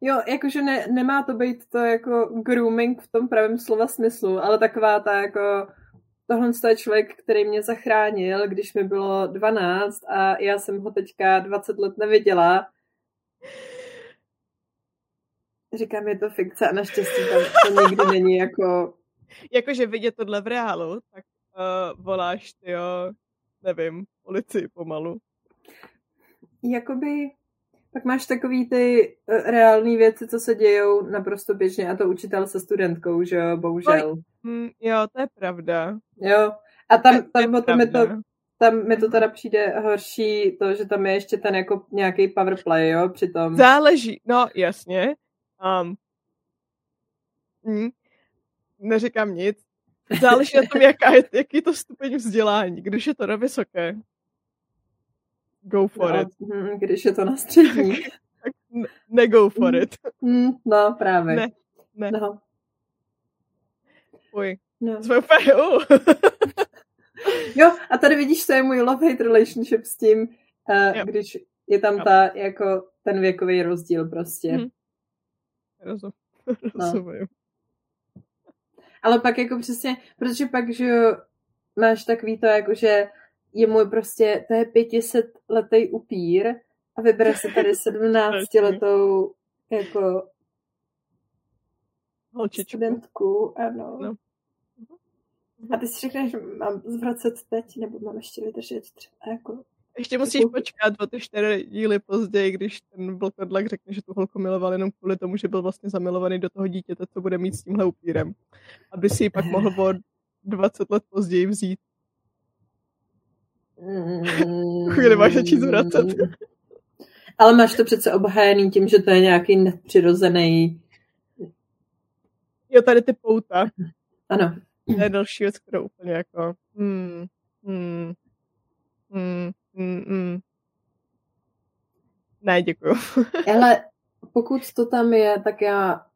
A: Jo, jakože ne, nemá to být to jako grooming v tom pravém slova smyslu, ale taková ta jako tohle je člověk, který mě zachránil, když mi bylo 12 a já jsem ho teďka 20 let neviděla. Říkám, je to fikce a naštěstí tam to nikdy není jako...
B: Jakože vidět tohle v reálu, tak uh, voláš ty jo, nevím, policii pomalu.
A: Jakoby pak máš takový ty uh, reální věci, co se dějou naprosto běžně a to učitel se studentkou, že jo, bohužel.
B: Mm, jo, to je pravda.
A: Jo, a tam, to, tam potom je to, tam mi to teda přijde horší to, že tam je ještě ten jako nějaký powerplay, jo, přitom.
B: Záleží, no jasně. Um, mm, neříkám nic. Záleží na tom, jaká je, jaký je to stupeň vzdělání. Když je to na vysoké, go for
A: no,
B: it.
A: Hm, když je to na střední.
B: tak ne go for it.
A: Mm, no, právě.
B: Ne, ne.
A: No.
B: Uj.
A: No.
B: Jsme úplně, uh.
A: jo, a tady vidíš, to je můj love-hate relationship s tím, uh, yep. když je tam yep. ta, jako ten věkový rozdíl prostě.
B: Hmm. Rozum. Rozumím. No.
A: Ale pak jako přesně, protože pak, že máš takový to, jako že je můj prostě, to je 500 letý upír a vybere se tady 17 letou jako
B: Holčičku.
A: studentku, ano. No. A ty si řekneš, že mám zvracet teď, nebo mám ještě vydržet třeba jako...
B: Ještě musíš počkat o ty čtyři díly později, když ten vlkodlak řekne, že tu holku miloval jenom kvůli tomu, že byl vlastně zamilovaný do toho dítěte, co bude mít s tímhle upírem. Aby si ji pak mohl o 20 let později vzít.
A: Mm.
B: Chvíli máš začít zvracet.
A: Ale máš to přece obhájený tím, že to je nějaký nepřirozený...
B: Jo, tady ty pouta.
A: Ano.
B: To je další věc, kterou úplně jako... Hmm, hmm, hmm, hmm, hmm. Ne, děkuju.
A: Ale pokud to tam je, tak já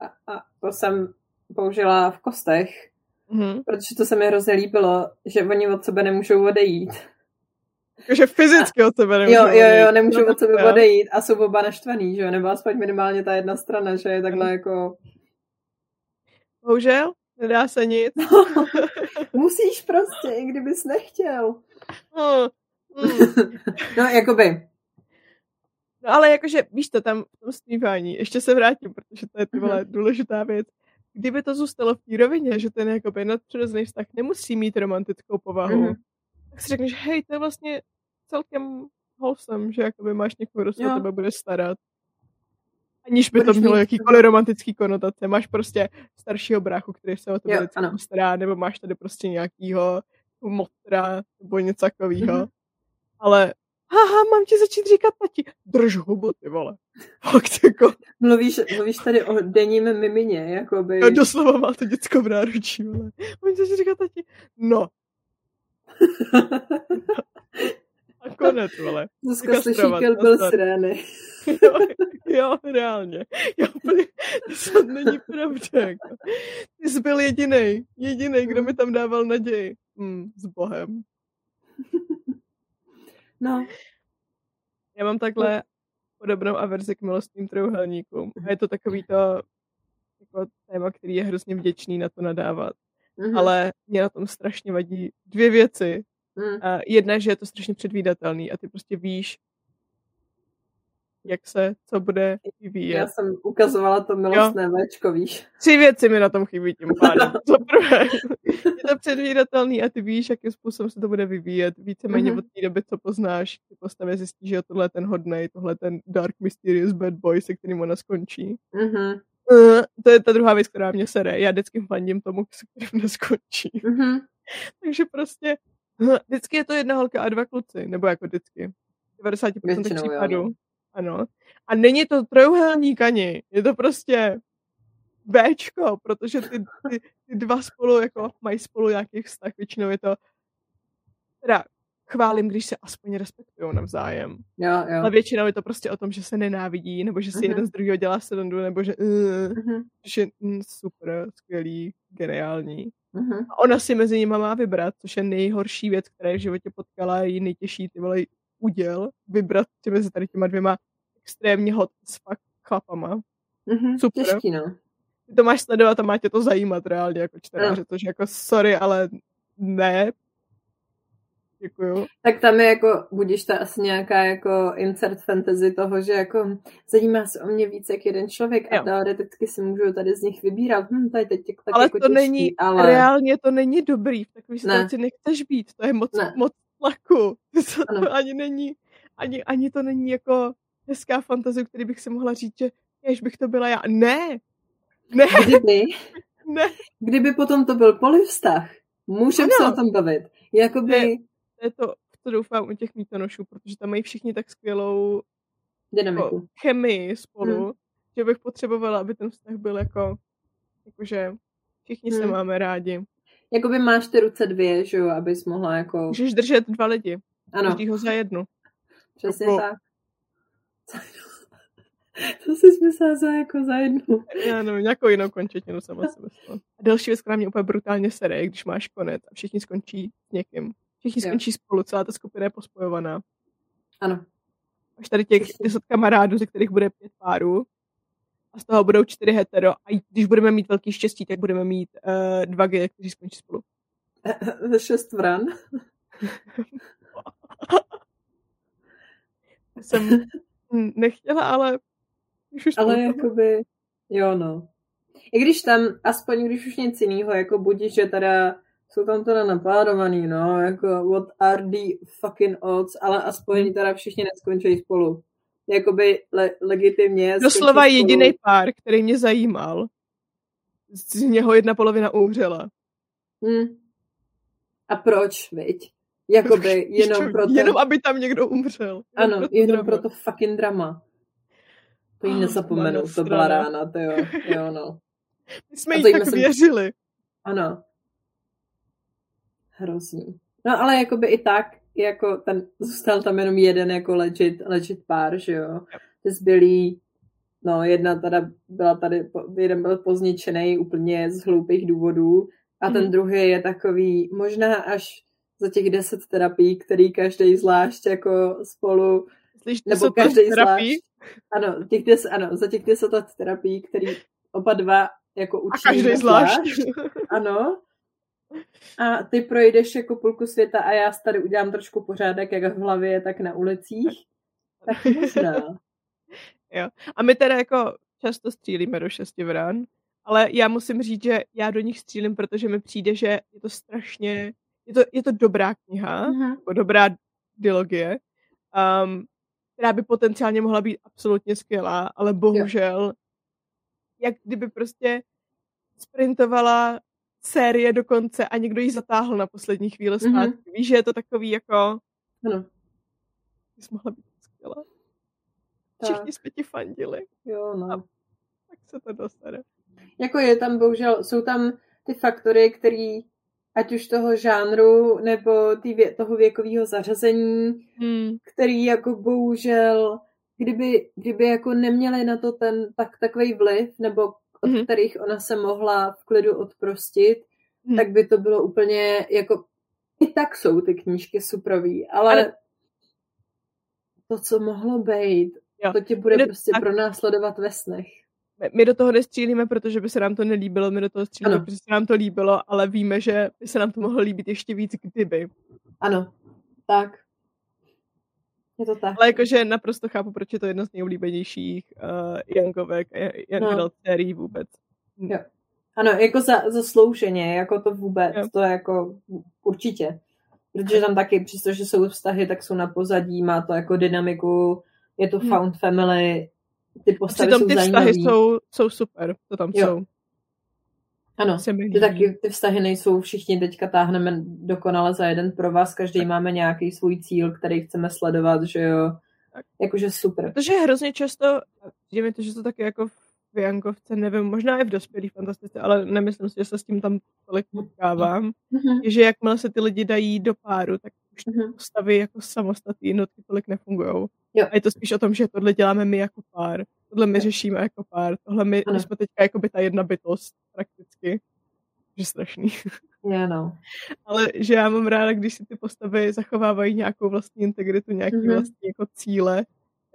A: a, a to jsem použila v kostech,
B: mm-hmm.
A: protože to se mi hrozně líbilo, že oni od sebe nemůžou odejít.
B: Takže fyzicky od sebe nemůžou
A: Jo, jo, jo, nemůžou no, od sebe odejít a jsou oba naštvaný, že jo, nebo aspoň minimálně ta jedna strana, že je takhle jako...
B: Bohužel, nedá se nic.
A: Musíš prostě, i kdybys nechtěl.
B: No, mm.
A: no, jakoby.
B: No ale jakože, víš to, tam v tom ještě se vrátím, protože to je ty vole důležitá věc. Kdyby to zůstalo v té rovině, že ten jakoby nadpřirozený vztah nemusí mít romantickou povahu, mm-hmm. tak si řekneš, hej, to je vlastně celkem wholesome, že jakoby máš někoho, kdo se o tebe bude starat. Aniž by Budeš to mělo jakýkoliv romantický konotace. Máš prostě staršího bráchu, který se o tebe vždycky postará, nebo máš tady prostě nějakýho motra, nebo něco takového. Mm-hmm. Ale haha, mám ti začít říkat tati. Drž hubu, ty vole. Fakt jako.
A: Mluvíš, mluvíš tady o denním mimině, jakoby.
B: No, doslova má to děcko v náručí, vole. Mám ti začít říkat tati. No. A konec, vole.
A: Dneska slyší byl srény.
B: jo, jo, reálně. Jo, to není pravda. Jako. Ty jsi byl jediný, jediný, kdo mi tam dával naději. Hmm, s Bohem.
A: No.
B: Já mám takhle podobnou averzi k milostným trojuhelníkům. A je to takový to jako téma, který je hrozně vděčný na to nadávat. Mm-hmm. Ale mě na tom strašně vadí dvě věci. Mm. A jedna, že je to strašně předvídatelný a ty prostě víš, jak se, co bude vyvíjet.
A: Já jsem ukazovala to milostné Včko, víš.
B: Tři věci mi na tom chybí tím pádem. Za prvé, je to předvídatelný a ty víš, jakým způsobem se to bude vyvíjet. Víceméně mm-hmm. od té doby, co poznáš, ty postavy zjistí, že tohle je ten hodnej, tohle ten dark mysterious bad boy, se kterým ona skončí.
A: Mm-hmm.
B: Uh, to je ta druhá věc, která mě sere. Já vždycky fandím tomu, se kterým neskončí.
A: Mm-hmm.
B: Takže prostě uh, vždycky je to jedna holka a dva kluci, nebo jako vždycky. 90% případů. Jo. Ano. A není to trojuhelník ani. Je to prostě Bčko, protože ty, ty, ty dva spolu jako mají spolu nějaký vztah. Většinou je to teda chválím, když se aspoň respektují navzájem.
A: Jo, jo.
B: Ale většinou je to prostě o tom, že se nenávidí, nebo že si uh-huh. jeden z druhého dělá srandu, nebo že uh, uh-huh. že mm, super, skvělý, geniální.
A: Uh-huh.
B: A ona si mezi nimi má vybrat, což je nejhorší věc, která je v životě potkala, její nejtěžší ty vole uděl vybrat mezi tady těma dvěma extrémně hot s fakt chlapama.
A: Mm-hmm,
B: Super.
A: Těžký, no.
B: Ty to máš sledovat a má tě to zajímat reálně jako čtenáře, no. což jako sorry, ale ne, Děkuju.
A: Tak tam je jako, budíš ta asi nějaká jako insert fantasy toho, že jako zajímá se o mě víc jak jeden člověk jo. a teoreticky si můžu tady z nich vybírat. Hm, tady teď tak
B: ale
A: jako
B: to těžký, není, ale... reálně to není dobrý. V takové situaci ne. nechceš být. To je moc, ne. moc tlaku. To, to ani není, ani, ani to není jako hezká fantazie, který bych si mohla říct, že jež bych to byla já. Ne! Ne!
A: Kdyby,
B: ne.
A: kdyby potom to byl polivztah, můžeme se o tom bavit. Jakoby... Ne
B: je to, to doufám u těch mítonošů, protože tam mají všichni tak skvělou
A: Dynamiku. Jako,
B: chemii spolu, hmm. že bych potřebovala, aby ten vztah byl jako, jakože všichni hmm. se máme rádi.
A: Jakoby máš ty ruce dvě, že jo, abys mohla jako...
B: Můžeš držet dva lidi.
A: Ano.
B: Každýho za jednu.
A: Přesně jako... tak. To si myslela za jako za jednu.
B: Já nevím, nějakou jinou končetinu jsem asi myslela. A další věc, která mě úplně brutálně sere, když máš konec a všichni skončí s někým. Všichni skončí spolu, celá ta skupina je pospojovaná.
A: Ano.
B: Až tady těch deset kamarádů, ze kterých bude pět párů. A z toho budou čtyři hetero. A když budeme mít velký štěstí, tak budeme mít uh, dva gay, kteří skončí spolu.
A: Ze šest vran.
B: jsem nechtěla, ale
A: už ale jakoby, jo no. I když tam, aspoň když už nic jiného, jako budíš, že teda jsou tam teda naplánovaný, no, jako what are the fucking odds, ale aspoň teda všichni neskončí spolu. Jakoby le- legitimně.
B: Doslova jediný pár, který mě zajímal. Z něho jedna polovina umřela.
A: Hmm. A proč, viď? Jakoby jenom proto...
B: Jenom aby tam někdo umřel.
A: Jenom ano, pro jenom pro to fucking drama. To jí oh, nezapomenu, to byla rána, to jo, jo no.
B: My jsme jí tak jsem... věřili.
A: Ano, hrozný. No ale jakoby i tak, jako ten, zůstal tam jenom jeden jako legit, legit pár, že jo. Ty zbylí, no jedna teda byla tady, jeden byl pozničený úplně z hloupých důvodů a ten mm. druhý je takový, možná až za těch deset terapií, který každý zvlášť jako spolu,
B: Slyš, nebo každý zvlášť.
A: Ano, těch des, ano, za těch deset let terapií, který oba dva jako učí.
B: A každý zvlášť.
A: Ano, a ty projdeš jako půlku světa a já tady udělám trošku pořádek, jak v hlavě, tak na ulicích. Tak možná.
B: jo. A my teda jako často střílíme do šesti vran, ale já musím říct, že já do nich střílím, protože mi přijde, že je to strašně, je to, je to dobrá kniha, uh-huh. dobrá dilogie, um, která by potenciálně mohla být absolutně skvělá, ale bohužel, jo. jak kdyby prostě sprintovala série do konce a někdo ji zatáhl na poslední chvíli mhm. zpátky. Mm-hmm. Víš, že je to takový jako...
A: Ano.
B: Jsi mohla být skvělá. Všichni jsme ti fandili.
A: Jo, no. A
B: tak se to dostane.
A: Jako je tam bohužel, jsou tam ty faktory, které ať už toho žánru nebo tý vě, toho věkového zařazení, hmm. který jako bohužel, kdyby, kdyby jako neměli na to ten tak takový vliv, nebo od mm-hmm. kterých ona se mohla v klidu odprostit, mm. tak by to bylo úplně jako i tak jsou ty knížky suprový, ale, ale... to, co mohlo být, jo. to tě bude my prostě tak... pronásledovat ve snech.
B: My do toho nestřílíme, protože by se nám to nelíbilo, my do toho střílíme, ano. protože se nám to líbilo, ale víme, že by se nám to mohlo líbit ještě víc, kdyby.
A: Ano, tak. Je to tak.
B: Ale jakože naprosto chápu, proč je to jedna z nejoblíbenějších uh, Jankovek a Young no. sérií vůbec.
A: Hm. Jo. Ano, jako za, zaslouženě, jako to vůbec, jo. to je jako určitě. Protože tam taky, přestože jsou vztahy, tak jsou na pozadí, má to jako dynamiku, je to hmm. found family, ty postavy Přitom
B: jsou ty
A: zajímavý.
B: vztahy jsou, jsou super, to tam jo. jsou.
A: Ano, ty taky ty vztahy nejsou všichni teďka táhneme dokonale za jeden pro vás, každý máme nějaký svůj cíl, který chceme sledovat, že jo. Jakože super.
B: Protože hrozně často, že mi to, že to taky jako v Jankovce, nevím, možná i v dospělých fantastice, ale nemyslím si, že se s tím tam tolik potkávám, mm-hmm. je, že jakmile se ty lidi dají do páru, tak už ty mm-hmm. postavy jako samostatné jednotky tolik nefungují. A je to spíš o tom, že tohle děláme my jako pár tohle my řešíme jako pár, tohle my, my jsme teďka jako by ta jedna bytost prakticky. Že strašný.
A: Yeah, no.
B: Ale že já mám ráda, když si ty postavy zachovávají nějakou vlastní integritu, nějaký mm-hmm. vlastní jako cíle,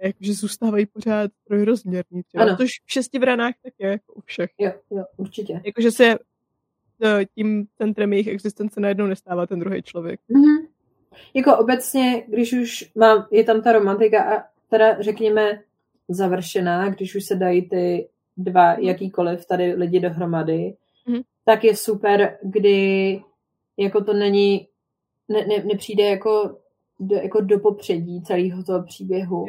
B: jakože zůstávají pořád trojrozměrný. Třeba. Ano. Což v šesti vranách tak je, jako u všech.
A: Jo, jo, určitě.
B: Jakože se eh, tím centrem jejich existence najednou nestává ten druhý člověk.
A: Mm-hmm. Jako obecně, když už mám, je tam ta romantika a teda řekněme završená, když už se dají ty dva mhm. jakýkoliv tady lidi dohromady, mm-hmm. tak je super, kdy jako to není, ne, ne, nepřijde jako do, jako do popředí celého toho příběhu.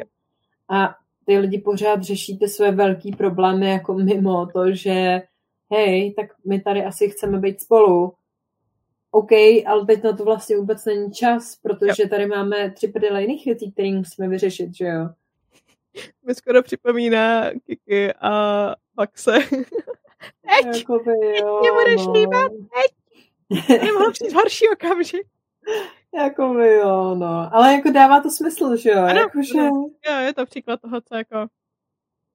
A: A ty lidi pořád řeší ty své velký problémy jako mimo to, že hej, tak my tady asi chceme být spolu. OK, ale teď na to vlastně vůbec není čas, protože tady máme tři prdele jiných věcí, které musíme vyřešit, že jo?
B: Mi skoro připomíná Kiki a Maxe. teď!
A: Jakoby, jo,
B: teď mě budeš no. líbat, teď! Nemohl přijít horší okamžik.
A: Jako by jo, no. Ale jako dává to smysl, že jo?
B: Ano,
A: jako, že...
B: jo, je to příklad toho, co jako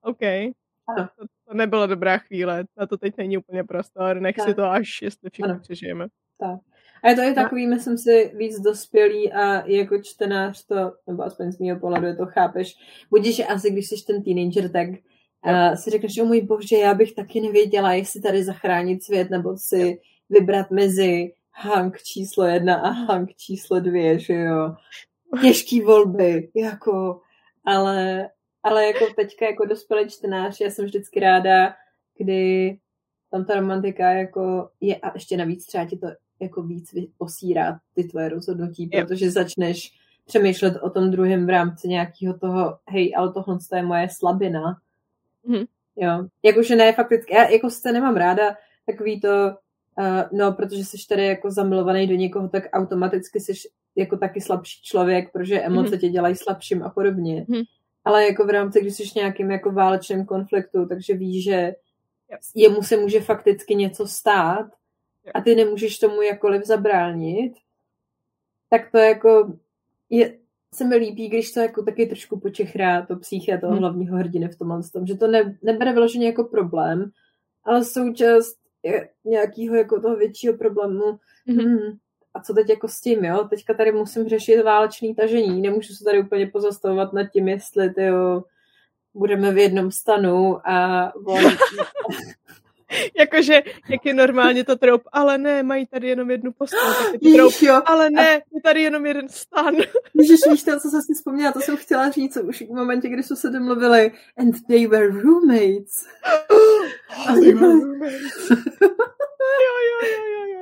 B: OK. Ano. To, to nebyla dobrá chvíle, na to teď není úplně prostor, nech tak. si to až, jestli všichni přežijeme.
A: Tak. A je to i takový, no. myslím si, víc dospělý a jako čtenář to, nebo aspoň z mého pohledu, to chápeš. Budíš asi, když jsi ten teenager, tak uh, si řekneš, že můj bože, já bych taky nevěděla, jestli tady zachránit svět, nebo si vybrat mezi Hank číslo jedna a Hank číslo dvě, že jo. Těžký volby, jako, ale, ale jako teďka jako dospělý čtenář, já jsem vždycky ráda, kdy tam ta romantika jako je a ještě navíc třeba ti to jako víc posírá ty tvoje rozhodnutí, yep. protože začneš přemýšlet o tom druhém v rámci nějakého toho, hej, ale tohle je moje slabina. Mm-hmm. Jo, jakože ne, fakticky, já jako se nemám ráda takový to, Uh, no, protože jsi tady jako zamilovaný do někoho, tak automaticky jsi jako taky slabší člověk, protože emoce mm-hmm. tě dělají slabším a podobně. Mm-hmm. Ale jako v rámci, když jsi v nějakým jako válečném konfliktu, takže víš, že jemu se může fakticky něco stát a ty nemůžeš tomu jakkoliv zabránit, tak to jako je, se mi líbí, když to jako taky trošku počechrá to psyché toho hmm. hlavního hrdiny v tomhle tom, že to ne, nebere vyloženě jako problém, ale součást nějakého jako toho většího problému. Mm-hmm. A co teď jako s tím, jo? Teďka tady musím řešit válečný tažení. Nemůžu se tady úplně pozastavovat nad tím, jestli tyjo, budeme v jednom stanu a on...
B: Jakože, jak je normálně to troup, ale ne, mají tady jenom jednu postel, tak je to troup, jo. ale ne, je tady jenom jeden stan.
A: Ježiš, víš to, co jsem si vzpomněla, to jsem chtěla říct už v momentě, kdy jsme se domluvili and they were roommates.
B: a they were roommates. jo, jo, jo, jo, jo.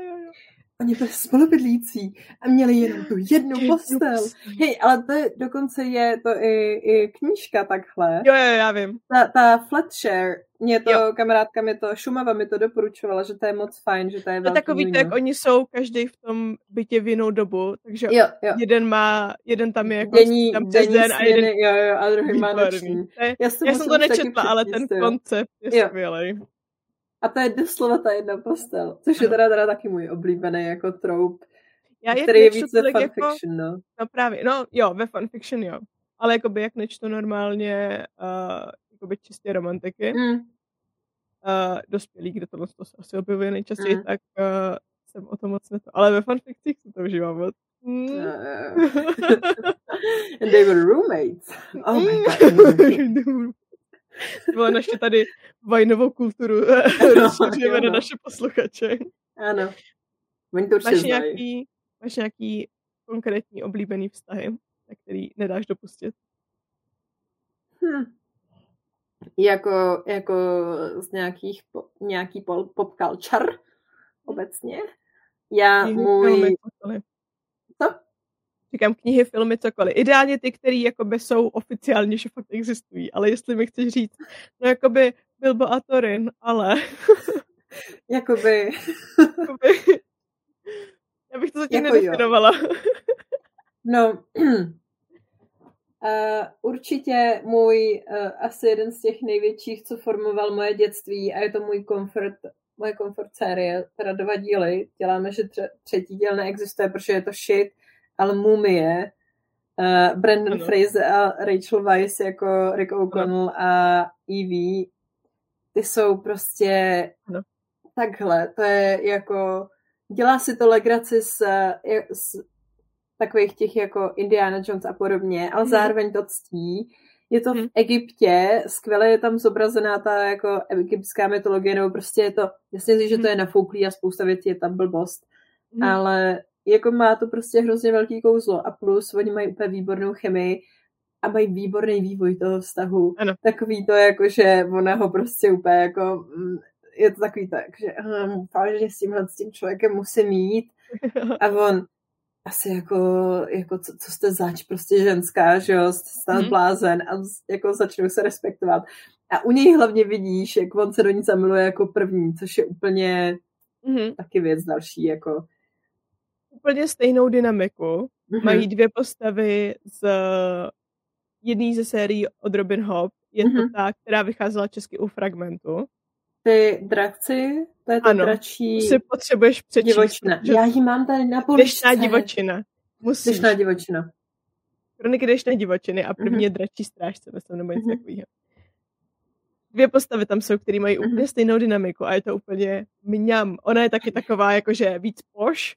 A: Oni byli spolubydlící a měli jenom tu jednu postel. Hej, ale to je, dokonce je to i, i knížka takhle.
B: Jo, jo, já vím.
A: Ta, ta Flatshare, mě to, jo. kamarádka mi to, Šumava mi to doporučovala, že to je moc fajn, že to je
B: velký
A: To
B: takový, jak oni jsou každý v tom bytě v jinou dobu, takže
A: jo, jo.
B: jeden má, jeden tam je jako
A: denní,
B: tam přes den a jeden...
A: Jo, jo, a druhý má noční.
B: Já, jsem, já jsem to nečetla, ale ten koncept je skvělý.
A: A to je doslova ta jedna postel, což je teda, teda taky můj oblíbený jako troup,
B: Já
A: který je víc ve fanfiction, jako, no.
B: No právě, no jo, ve fanfiction jo. Ale jakoby jak nečtu normálně uh, jakoby čistě romantiky, mm. uh, dospělí, kde tohle to se asi objevuje nejčastěji, mm. tak uh, jsem o tom moc neto. Ale ve fanfikcích se to užívám moc. Mm. Uh,
A: and they were roommates. Oh my god.
B: Byla naše tady vajnovou kulturu rozšiřujeme na naše posluchače.
A: Ano. Oni
B: to máš nějaký, máš nějaký konkrétní oblíbený vztahy, na který nedáš dopustit?
A: Hm. Jako, jako z nějakých, nějaký pop, pop culture obecně. Já můj...
B: Říkám knihy, filmy, cokoliv. Ideálně ty, které jakoby jsou oficiálně, že fakt existují, ale jestli mi chceš říct, no jakoby Bilbo a Torin, ale...
A: jakoby...
B: jakoby... Já bych to zatím jako nedefinovala.
A: no, uh, určitě můj uh, asi jeden z těch největších, co formoval moje dětství a je to můj komfort, moje komfort série, teda dva díly. Děláme, že tře- třetí díl neexistuje, protože je to shit, ale Mumie, uh, Brandon ano. Fraser a Rachel Weisz jako Rick O'Connell a Evie, ty jsou prostě ano. takhle, to je jako, dělá si to legraci s, s takových těch jako Indiana Jones a podobně, ale mm. zároveň to ctí. je to v mhm. Egyptě, skvěle je tam zobrazená ta jako egyptská mytologie, nebo prostě je to, jasně si, že to mhm. je nafouklý a spousta věcí je tam blbost, ale jako má to prostě hrozně velký kouzlo a plus oni mají úplně výbornou chemii a mají výborný vývoj toho vztahu.
B: Ano.
A: Takový to, jako, že ona ho prostě úplně jako, mm, je to takový tak, že hm, vážně s tímhle s tím člověkem musím mít a on asi jako, jako co, co jste zač, prostě ženská, že jo, jste mm-hmm. blázen a jako začnou se respektovat. A u něj hlavně vidíš, jak on se do ní zamiluje jako první, což je úplně mm-hmm. taky věc další, jako.
B: Úplně stejnou dynamiku. Mm-hmm. Mají dvě postavy z jedné ze sérií od Robin Hood. Je mm-hmm. to mhm. ta, která vycházela česky u Fragmentu.
A: Ty drakci, to je ta ano, dračí...
B: si potřebuješ přečíst.
A: Divočina. Já ji mám tady na poličce.
B: Dešná divočina.
A: Musíš. Dešná divočina.
B: Kroniky dešné divočiny a první mm-hmm. je dračí strážce, myslím, nebo něco mm-hmm. takového. Dvě postavy tam jsou, které mají mm-hmm. úplně stejnou dynamiku a je to úplně mňam. Ona je taky taková, jakože víc poš,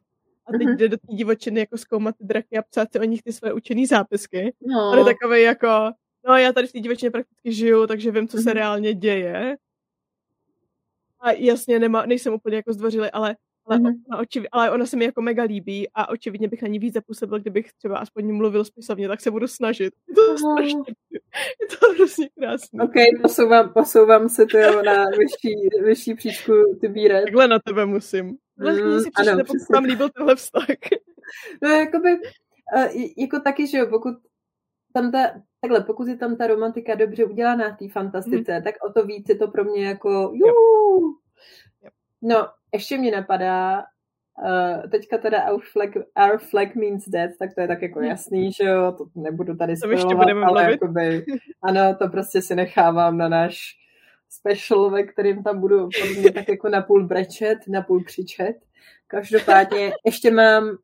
B: a teď mm-hmm. jde do té divočiny jako zkoumat ty draky a psát si o nich ty svoje učený zápisky. No. On je takový jako, no já tady v té divočině prakticky žiju, takže vím, co se mm-hmm. reálně děje. A jasně, nemá, nejsem úplně jako zdvořilý, ale ale, mm-hmm. ona očiv, ale ona se mi jako mega líbí a očividně bych na ní víc zapůsobil, kdybych třeba aspoň mluvil spisovně, tak se budu snažit. Je to strašně, je to hrozně krásné.
A: Ok, posouvám, posouvám se to na vyšší, vyšší příčku ty bíre.
B: Takhle na tebe musím. Vlastně mm, si pokud vám líbil tenhle vztah.
A: No, jakoby, uh, jako taky, že jo, pokud tam ta, takhle, pokud je tam ta romantika dobře udělaná v té fantastice, mm. tak o to víc je to pro mě jako, jú. No, ještě mě napadá, uh, teďka teda our flag, our flag means dead, tak to je tak jako mhm. jasný, že jo, to nebudu tady spojovat, ale jakoby, ano, to prostě si nechávám na náš special, ve kterým tam budu podle tak jako napůl brečet, napůl křičet. Každopádně ještě mám,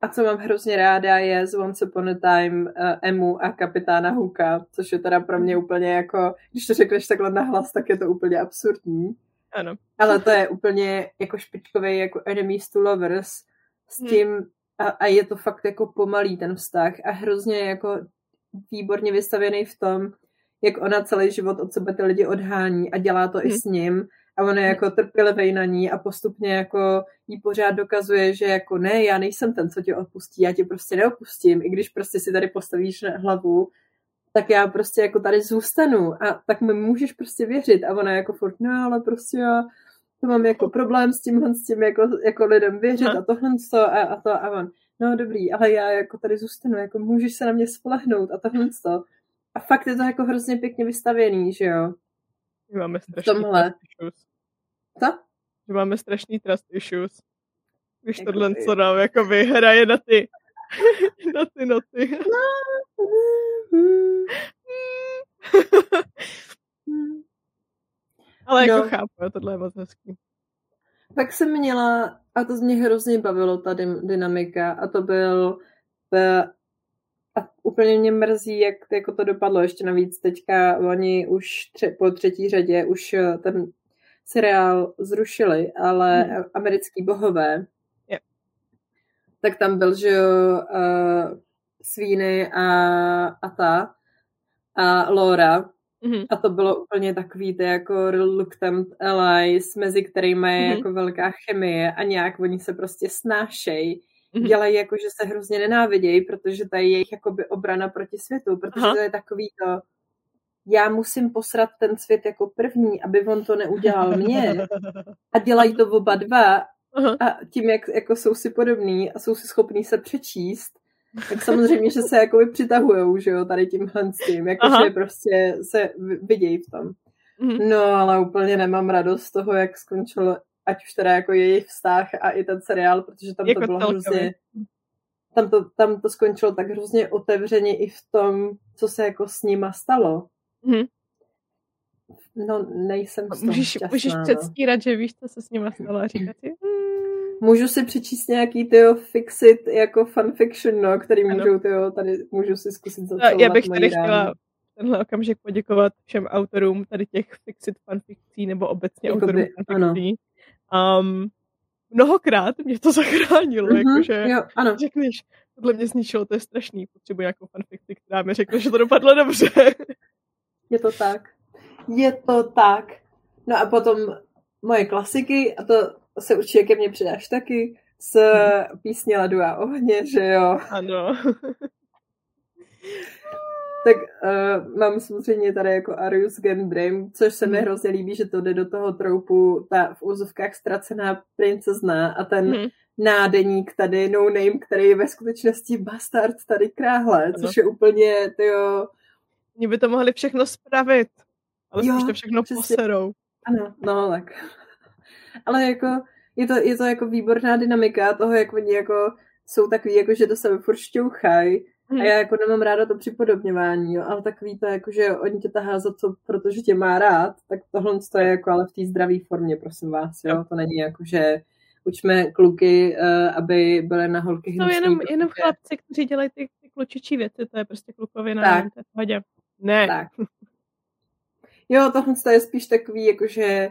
A: a co mám hrozně ráda, je z Once Upon a Time uh, Emu a kapitána Huka, což je teda pro mě mhm. úplně jako, když to řekneš takhle nahlas, tak je to úplně absurdní.
B: Ano.
A: Ale to je úplně jako špičkový jako enemies to lovers s hmm. tím hmm. a, a je to fakt jako pomalý ten vztah a hrozně jako výborně vystavěný v tom, jak ona celý život od sebe ty lidi odhání a dělá to hmm. i s ním a on je hmm. jako trpělivý na ní a postupně jako jí pořád dokazuje, že jako ne, já nejsem ten, co tě odpustí, já tě prostě neopustím, i když prostě si tady postavíš na hlavu tak já prostě jako tady zůstanu a tak mi můžeš prostě věřit. A ona jako furt, no ale prostě já to mám jako problém s tímhle, s tím jako, jako lidem věřit a tohle to a, a to a on, no dobrý, ale já jako tady zůstanu, jako můžeš se na mě spolehnout a tohle to. A fakt je to jako hrozně pěkně vystavěný, že jo?
B: My máme strašný tomhle. trust issues.
A: Co?
B: Že máme strašný trust issues. Když jako tohle, co nám jako vyhraje na ty na ty noty. Ale jako no. chápu, tohle je moc hezký.
A: Pak jsem měla, a to z mě hrozně bavilo, ta dynamika, a to byl a úplně mě mrzí, jak jako to dopadlo. Ještě navíc teďka oni už tře, po třetí řadě už eh, ten seriál zrušili, ale hmm. americký bohové tak tam byl, že uh, Svíny a, a ta a Laura. Mm-hmm. A to bylo úplně takový ty jako reluctant allies, mezi kterými je mm-hmm. jako velká chemie a nějak oni se prostě snášejí. Mm-hmm. Dělají jako, že se hrozně nenávidějí, protože to je jejich jakoby obrana proti světu, protože Aha. to je takový to, já musím posrat ten svět jako první, aby on to neudělal mě. A dělají to oba dva. A tím, jak jako jsou si podobní a jsou si schopní se přečíst, tak samozřejmě, že se jakoby přitahujou, že jo, tady tímhle s tím, jakože prostě se vidějí v tom. Mm-hmm. No, ale úplně nemám radost z toho, jak skončil, ať už teda jako jejich vztah a i ten seriál, protože tam jako to bylo celkově. hrozně, tam to, tam to skončilo tak hrozně otevřeně i v tom, co se jako s nima stalo. Mm-hmm. No, nejsem toho
B: můžeš,
A: šťastná,
B: můžeš
A: no.
B: předstírat, že víš, co se s nima stalo a říkat si, hmm.
A: Můžu si přečíst nějaký tyjo fixit jako fanfiction, no, který ano. můžou tyjo, tady můžu si zkusit
B: zacelovat Já bych tady chtěla tenhle okamžik poděkovat všem autorům tady těch fixit fanfikcí nebo obecně Jakoby, autorům fanfikcí. Um, mnohokrát mě to zachránilo, mm-hmm, jakože
A: jo, ano.
B: řekneš, tohle mě zničilo, to je strašný, potřebuji nějakou fanfikci, která mi řekne, že to dopadlo dobře.
A: Je to tak. Je to tak. No a potom moje klasiky, a to se určitě ke mně přidáš taky, s písně Ladu a ohně, že jo?
B: Ano.
A: tak uh, mám samozřejmě tady jako Arius Gen Dream, což se mi hmm. hrozně líbí, že to jde do toho troupu ta v úzovkách ztracená princezna a ten hmm. nádeník tady, no name, který je ve skutečnosti bastard tady kráhle, ano. což je úplně, tyjo...
B: Oni by to mohli všechno spravit, ale jo, to všechno přesně. poserou.
A: Ano, no tak. Ale jako je to, je to jako výborná dynamika toho, jak oni jako jsou takový, jako že do sebe furt šťouchají. Hmm. A já jako nemám ráda to připodobňování, jo, ale takový to, jako, že oni tě tahá za to, protože tě má rád, tak tohle to je jako ale v té zdravé formě, prosím vás, jo. To není jako, že učme kluky, uh, aby byly na holky
B: hnusný. No jenom, protože... jenom chlapci, kteří dělají ty, ty klučičí věci, to je prostě klukově na hodě. Ne. Tak.
A: Jo, tohle je spíš takový, jakože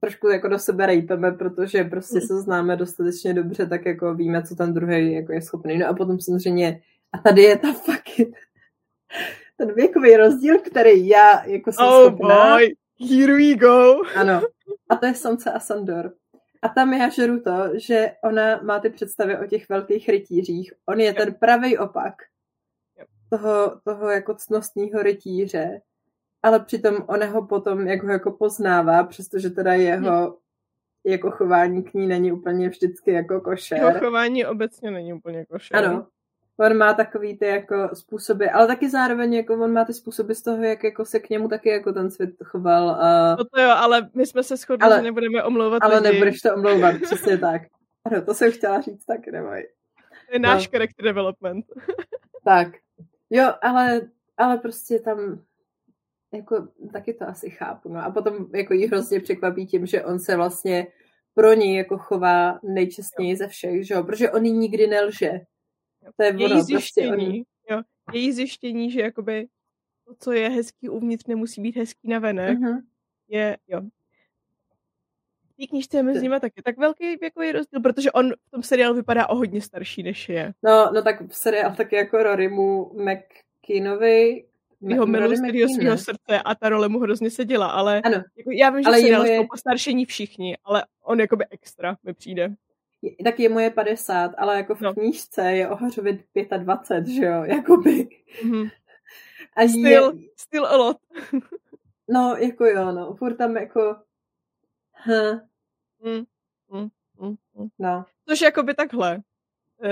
A: trošku jako do sebe rejpeme, protože prostě hmm. se známe dostatečně dobře, tak jako víme, co ten druhý jako je schopný. No a potom samozřejmě, a tady je ta fucking ten věkový rozdíl, který já jako jsem
B: oh schopná. Boy. Here we go.
A: Ano. A to je Samce a Sandor. A tam já žeru to, že ona má ty představy o těch velkých rytířích. On je yep. ten pravý opak yep. toho, toho jako cnostního rytíře ale přitom ona ho potom jak ho jako poznává, přestože teda jeho hmm. jako chování k ní není úplně vždycky jako košer.
B: Jeho chování obecně není úplně košer.
A: Ano. On má takový ty jako způsoby, ale taky zároveň jako on má ty způsoby z toho, jak jako se k němu taky jako ten svět choval. A...
B: No to jo, ale my jsme se shodli, ale, že nebudeme omlouvat
A: Ale lidi. nebudeš to omlouvat, přesně tak. Ano, to jsem chtěla říct taky, neboj.
B: To je náš no. character development.
A: tak. Jo, ale, ale prostě tam jako taky to asi chápu. No. A potom jako jí hrozně překvapí tím, že on se vlastně pro ní jako chová nejčastněji ze všech, že jo? Protože on jí nikdy nelže.
B: To je její prostě zjištění, prostě on... jo. Její zjištění, že jakoby to, co je hezký uvnitř, nemusí být hezký na venek, uh-huh. je, jo. V té knižce je mezi nimi taky tak velký jako je rozdíl, protože on v tom seriálu vypadá o hodně starší, než je.
A: No, no tak v seriál taky jako Rorymu McKinovi
B: jeho milost svého srdce a ta role mu hrozně seděla, ale ano. Jako, já vím, že ale seriál je... postaršení všichni, ale on jakoby extra mi přijde.
A: Tak je moje 50, ale jako v no. knížce je Ohařově 25, že jo, jakoby. Mm-hmm.
B: A still, je... still a lot.
A: no, jako jo, no, furt tam jako huh. mm,
B: mm, mm, mm. No. Což jakoby takhle.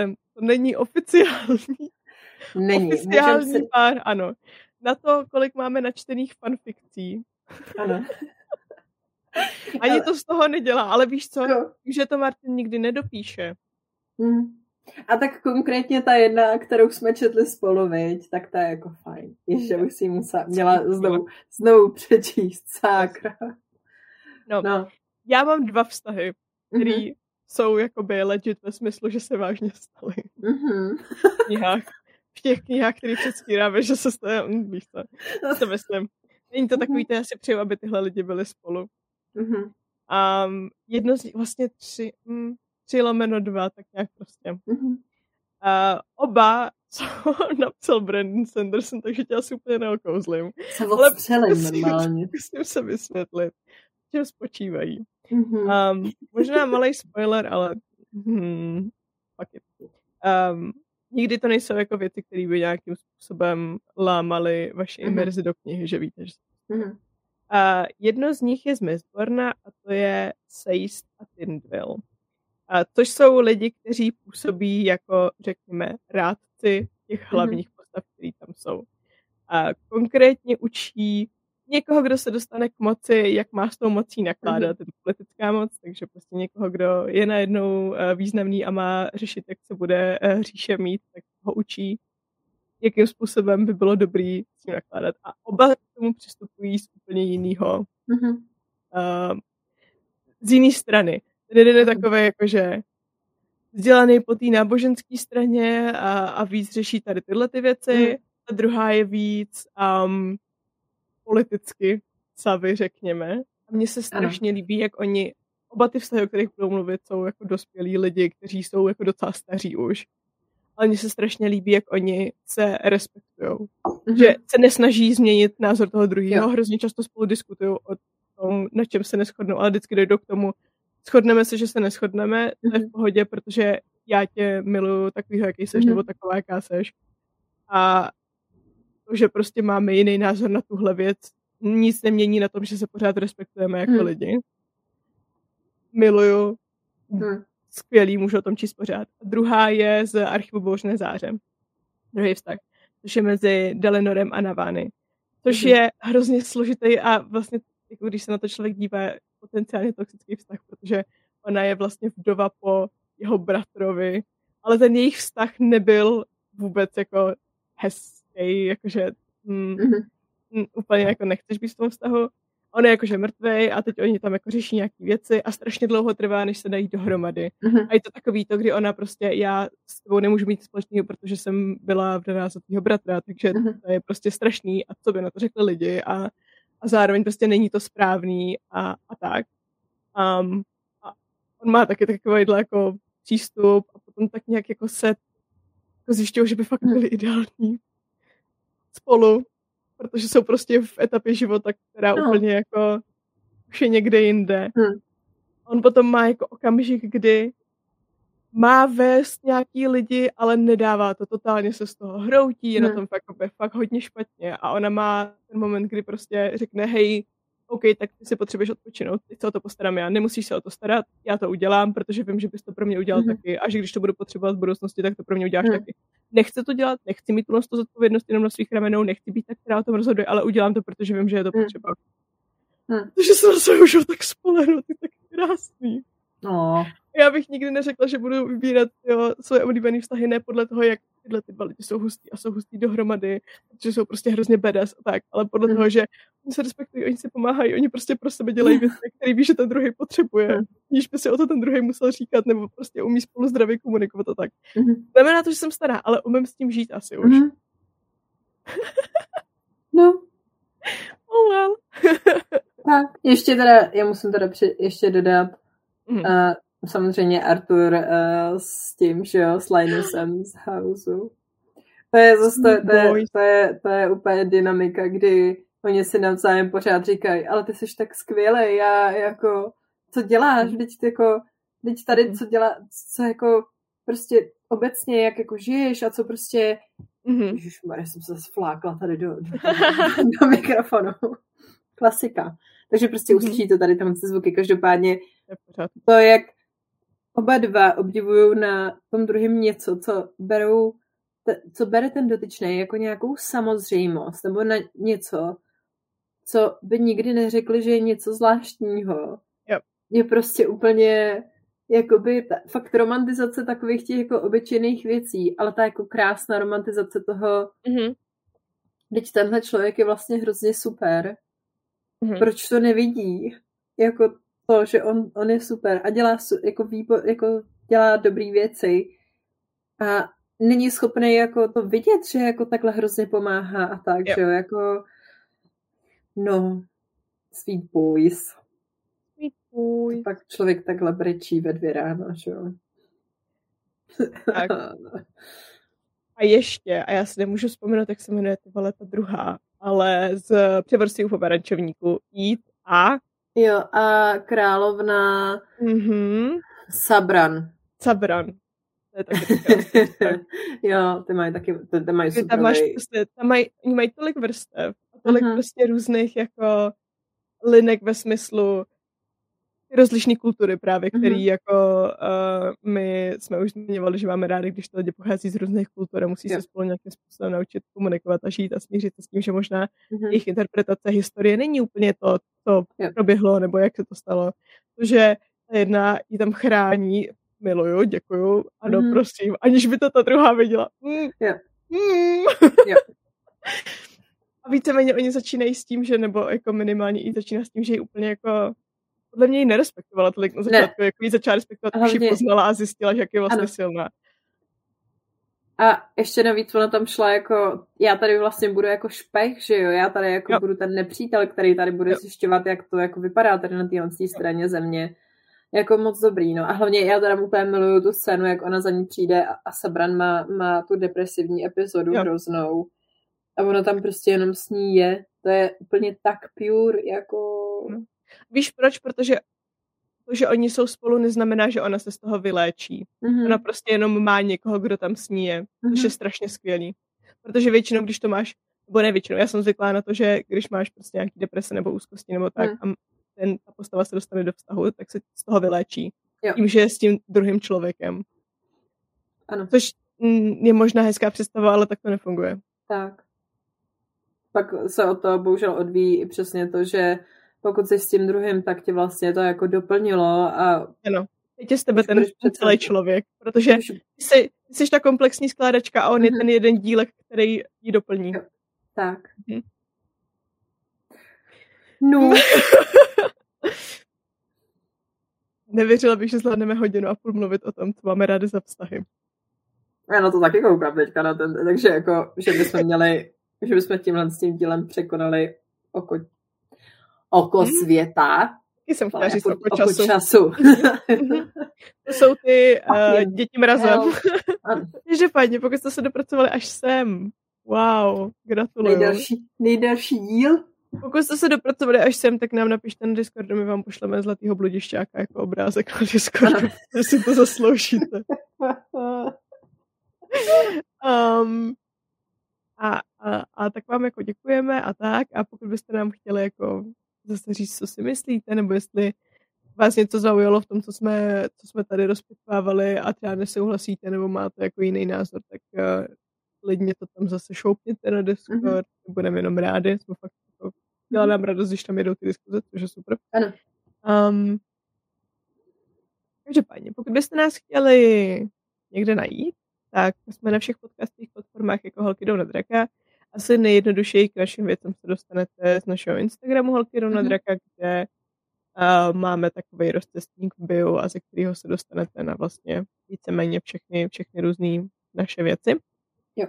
B: Um, to není oficiální.
A: Není.
B: Oficiální si... pár, ano na to, kolik máme načtených fanfikcí.
A: Ano.
B: Ani ale... to z toho nedělá, ale víš co, no. že to Martin nikdy nedopíše.
A: Hmm. A tak konkrétně ta jedna, kterou jsme četli spolu, viď, tak ta je jako fajn. Ještě bych si musela, měla znovu, znovu přečíst, sákra.
B: No, no. já mám dva vztahy, které mm-hmm. jsou jakoby legit ve smyslu, že se vážně staly. Mm-hmm. v v těch knihách, které předstíráme, že se hm, víš co, to myslím. Není to takový, to já si přeju, aby tyhle lidi byli spolu. Mm-hmm. A jedno z nich, vlastně tři, hm, tři lomeno dva, tak nějak prostě. Mm-hmm. A oba, co napsal Brandon Sanderson, takže tě asi úplně neokouzlím.
A: Se odstřelím normálně.
B: Musím se vysvětlit, čem spočívají. Mm-hmm. Um, možná malý spoiler, ale hmm, fuck it. Um, nikdy to nejsou jako věci, které by nějakým způsobem lámaly vaši mm-hmm. imerzi do knihy, že víte, že mm-hmm. A jedno z nich je z Mistborna a to je Seist a Tindville. A což jsou lidi, kteří působí jako, řekněme, rádci těch mhm. hlavních mm-hmm. postav, které tam jsou. A konkrétně učí někoho, kdo se dostane k moci, jak má s tou mocí nakládat, mm-hmm. politická moc, takže prostě někoho, kdo je najednou eh, významný a má řešit, jak se bude eh, říše mít, tak ho učí, jakým způsobem by bylo dobrý tím nakládat. A oba k tomu přistupují z úplně jiného. Mm-hmm. Uh, z jiné strany. Ten jeden je mhm. takový, jakože vzdělaný po té náboženské straně a, a víc řeší tady tyhle ty věci. Mm. A druhá je víc um, politicky savy, řekněme. A mně se strašně ano. líbí, jak oni, oba ty vztahy, o kterých budou mluvit, jsou jako dospělí lidi, kteří jsou jako docela staří už. Ale mně se strašně líbí, jak oni se respektují. Mm-hmm. Že se nesnaží změnit názor toho druhého, hrozně často spolu diskutují o tom, na čem se neschodnou, ale vždycky dojdou k tomu, shodneme se, že se neschodneme, to je v mhm. pohodě, protože já tě miluju takovýho, jaký seš, mm-hmm. nebo taková, jaká seš. A to, že prostě máme jiný názor na tuhle věc, nic nemění na tom, že se pořád respektujeme jako mm. lidi. Miluju. Mm. Skvělý, můžu o tom číst pořád. A druhá je z archivu Bouřné záře. Druhý vztah. Což je mezi Delenorem a Navány. Což mm. je hrozně složitý a vlastně, jako když se na to člověk dívá, potenciálně toxický vztah, protože ona je vlastně vdova po jeho bratrovi, ale ten jejich vztah nebyl vůbec jako hezký, jakože mm, mm-hmm. úplně jako nechceš být v tom vztahu. On je jakože mrtvý a teď oni tam jako řeší nějaké věci a strašně dlouho trvá, než se dají dohromady. Mm-hmm. A je to takový to, kdy ona prostě, já s tebou nemůžu mít společného, protože jsem byla v za tvýho bratra, takže mm-hmm. to je prostě strašný a co by na to řekli lidi a, a zároveň prostě není to správný a, a tak. Um, a on má taky takovýhle jako přístup a potom tak nějak jako se jako zjišťují, že by fakt byli ideální spolu, protože jsou prostě v etapě života, která no. úplně jako už je někde jinde. Hmm. On potom má jako okamžik, kdy má vést nějaký lidi, ale nedává to, totálně se z toho hroutí, je hmm. na tom fakt, fakt hodně špatně a ona má ten moment, kdy prostě řekne, hej, OK, tak ty si potřebuješ odpočinout, teď se o to postarám já, nemusíš se o to starat, já to udělám, protože vím, že bys to pro mě udělal mm-hmm. taky a že když to budu potřebovat v budoucnosti, tak to pro mě uděláš mm. taky. Nechci to dělat, nechci mít tu zodpovědnost jenom na svých ramenou, nechci být tak, která o tom rozhoduje, ale udělám to, protože vím, že je to mm. potřeba. Mm. Takže jsem se už tak spolehnout, ty tak krásný.
A: No.
B: Já bych nikdy neřekla, že budu vybírat jo, svoje oblíbené vztahy ne podle toho, jak tyhle ty dva lidi jsou hustí a jsou hustí dohromady, že jsou prostě hrozně badass a tak, ale podle mm. toho, že oni se respektují, oni si pomáhají, oni prostě pro sebe dělají věci, které ví, že ten druhý potřebuje, níž by si o to ten druhý musel říkat, nebo prostě umí spolu zdravě komunikovat a tak. Mm. Znamená to, že jsem stará, ale umím s tím žít asi už. Mm.
A: no.
B: Oh well.
A: tak, ještě teda, já musím teda při, ještě dodat, mm. uh, samozřejmě Artur uh, s tím, že jo, s Linusem z Houseu. To je zase, to, to, je, to, je, to je úplně dynamika, kdy oni si navzájem pořád říkají, ale ty jsi tak skvělý, já jako, co děláš, teď jako, teď tady, co dělá, co jako, prostě obecně, jak jako žiješ a co prostě, mm-hmm. ježišmarja, jsem se flákla tady do, do, do mikrofonu. Klasika. Takže prostě mm-hmm. uslyšíte tady tam zvuky. Každopádně to, jak oba dva obdivují na tom druhém něco, co berou, co bere ten dotyčný jako nějakou samozřejmost, nebo na něco, co by nikdy neřekli, že je něco zvláštního.
B: Yep.
A: Je prostě úplně jakoby ta, fakt romantizace takových těch jako obyčejných věcí, ale ta jako krásná romantizace toho, mm-hmm. teď tenhle člověk je vlastně hrozně super. Mm-hmm. Proč to nevidí? Jako to, že on, on je super a dělá, jako, výbo, jako dělá dobrý věci a není schopný jako to vidět, že jako takhle hrozně pomáhá a tak, yep. že jo, jako no, sweet boys.
B: Sweet boys.
A: Pak člověk takhle brečí ve dvě ráno, že jo.
B: Tak. A ještě, a já si nemůžu vzpomenout, jak se jmenuje ty vole ta druhá, ale z převrstí u pomerančovníku jít a
A: Jo, a královna
B: mm-hmm.
A: Sabran.
B: Sabran. To je taky
A: Jo, ty mají taky, ty, ty mají super.
B: Tam máš prostě, tam mají, oni mají tolik vrstev tolik uh-huh. prostě různých jako linek ve smyslu rozlišné kultury právě, který mm-hmm. jako uh, my jsme už zmiňovali, že máme rádi, když to lidi pochází z různých kultur a musí yeah. se spolu nějakým způsobem naučit komunikovat a žít a smířit se s tím, že možná mm-hmm. jejich interpretace historie není úplně to, co yeah. proběhlo nebo jak se to stalo. Protože ta jedna ji tam chrání, miluju, děkuju, ano, mm-hmm. prosím, aniž by to ta druhá viděla. Mm.
A: Yeah.
B: Mm.
A: yeah.
B: A víceméně oni začínají s tím, že nebo jako minimálně i začíná s tím, že ji úplně jako podle mě ji nerespektovala tolik na začátku, ne. jako ji začala respektovat, když ji poznala a zjistila, že jak je vlastně ano. silná.
A: A ještě navíc ona tam šla jako, já tady vlastně budu jako špech, že jo, já tady jako jo. budu ten nepřítel, který tady bude jo. zjišťovat, jak to jako vypadá tady na téhle straně země. jako moc dobrý, no. A hlavně já teda úplně miluju tu scénu, jak ona za ní přijde a, a Sabran má, má tu depresivní epizodu jo. hroznou. A ona tam prostě jenom s ní je. To je úplně tak pure, jako...
B: No. Víš proč? Protože to, že oni jsou spolu, neznamená, že ona se z toho vyléčí. Mm-hmm. Ona prostě jenom má někoho, kdo tam s ní je, mm-hmm. což je strašně skvělý. Protože většinou, když to máš, nebo ne většinou, já jsem zvyklá na to, že když máš prostě nějaký deprese nebo úzkosti nebo tak mm. a ten, ta postava se dostane do vztahu, tak se z toho vyléčí. Jo. Tím, že je s tím druhým člověkem.
A: Ano.
B: Což je možná hezká představa, ale tak to nefunguje.
A: Tak. Pak se o to bohužel odvíjí i přesně to, že pokud jsi s tím druhým, tak tě vlastně to jako doplnilo a...
B: Ano, teď je z tebe ten celý člověk, protože jsi, jsi ta komplexní skládačka a on mm-hmm. je mhm. ten jeden dílek, který ji doplní.
A: Tak. Mm-hmm. No.
B: Nevěřila bych, že zvládneme hodinu a půl mluvit o tom, co máme rádi za vztahy.
A: Já na to taky koukám teďka na ten, takže jako, že bychom měli, že bychom tímhle s tím dílem překonali oko, oko hmm. světa.
B: Jsem chtěla říct oko, oko času.
A: času.
B: to jsou ty uh, děti mrazem. Takže fajně, pokud jste se dopracovali až sem. Wow, gratuluju.
A: Nejdelší, nejdelší díl.
B: Pokud jste se dopracovali až sem, tak nám napište na Discordu, my vám pošleme zlatýho bludišťáka jako obrázek na Discordu, že si to zasloužíte. um, a, a, a tak vám jako děkujeme a tak a pokud byste nám chtěli jako zase říct, co si myslíte, nebo jestli vás něco zaujalo v tom, co jsme, co jsme tady rozpitvávali a třeba nesouhlasíte, nebo máte jako jiný názor, tak uh, klidně to tam zase šoupněte na Discord, mm-hmm. budeme jenom rádi, jsme fakt jako, dělá nám radost, když tam jedou ty diskuze, což je super.
A: Ano.
B: Um, každopádně, pokud byste nás chtěli někde najít, tak jsme na všech podcastových platformách jako Holky jdou na draka. Asi nejjednodušeji k našim věcem se dostanete z našeho Instagramu Holky jdou na mhm. draka, kde uh, máme takový rozcestník v bio a ze kterého se dostanete na vlastně víceméně všechny, všechny různé naše věci.
A: Jo.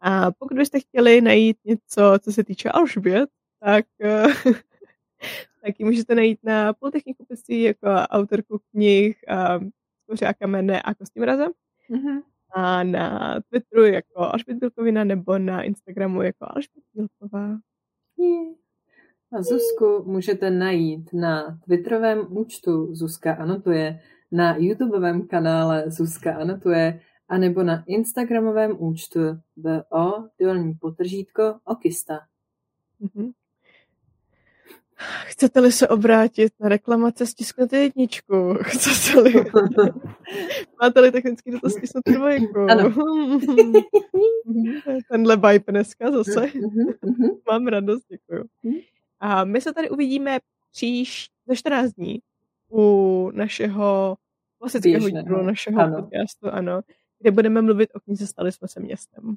B: A pokud byste chtěli najít něco, co se týče Alžbět, tak uh, taky můžete najít na Politechniku jako autorku knih uh, Skoře a kamene a Kostýmraze. Mm-hmm a na Twitteru jako Alžbět Bílkovina nebo na Instagramu jako Alžbět Bílková.
A: A Zuzku můžete najít na Twitterovém účtu Zuzka anotuje, na YouTubeovém kanále Zuzka anotuje, anebo na Instagramovém účtu BO dolní potržítko Okista.
B: Mm-hmm. Chcete-li se obrátit na reklamace, stisknete jedničku. Chcete-li... Máte-li technický dotaz, stisknete dvojku.
A: Ano.
B: Tenhle vibe dneska zase. Mám radost, děkuju. A my se tady uvidíme příš za 14 dní u našeho klasického dílu, našeho ano. podcastu, ano, kde budeme mluvit o knize Stali jsme se městem.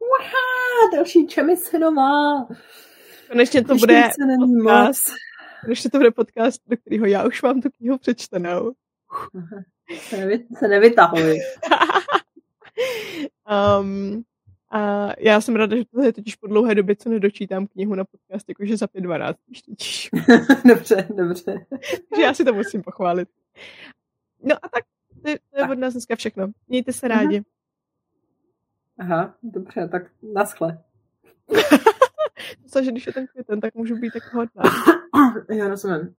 A: Wow, další Čemisinová.
B: Konečně to bude podcast, konečně to bude podcast, do kterého já už mám tu knihu přečtenou.
A: Se, nevy, se nevytahuji.
B: um, a já jsem ráda, že to je totiž po dlouhé době, co nedočítám knihu na podcast, jakože za 5.12 čteš.
A: dobře, dobře.
B: Takže já si to musím pochválit. No a tak, to, je, to je od nás dneska všechno. Mějte se rádi.
A: Aha, Aha dobře, tak naschle.
B: Že když je ten květen, tak můžu být tak hodná.
A: Já rozumím.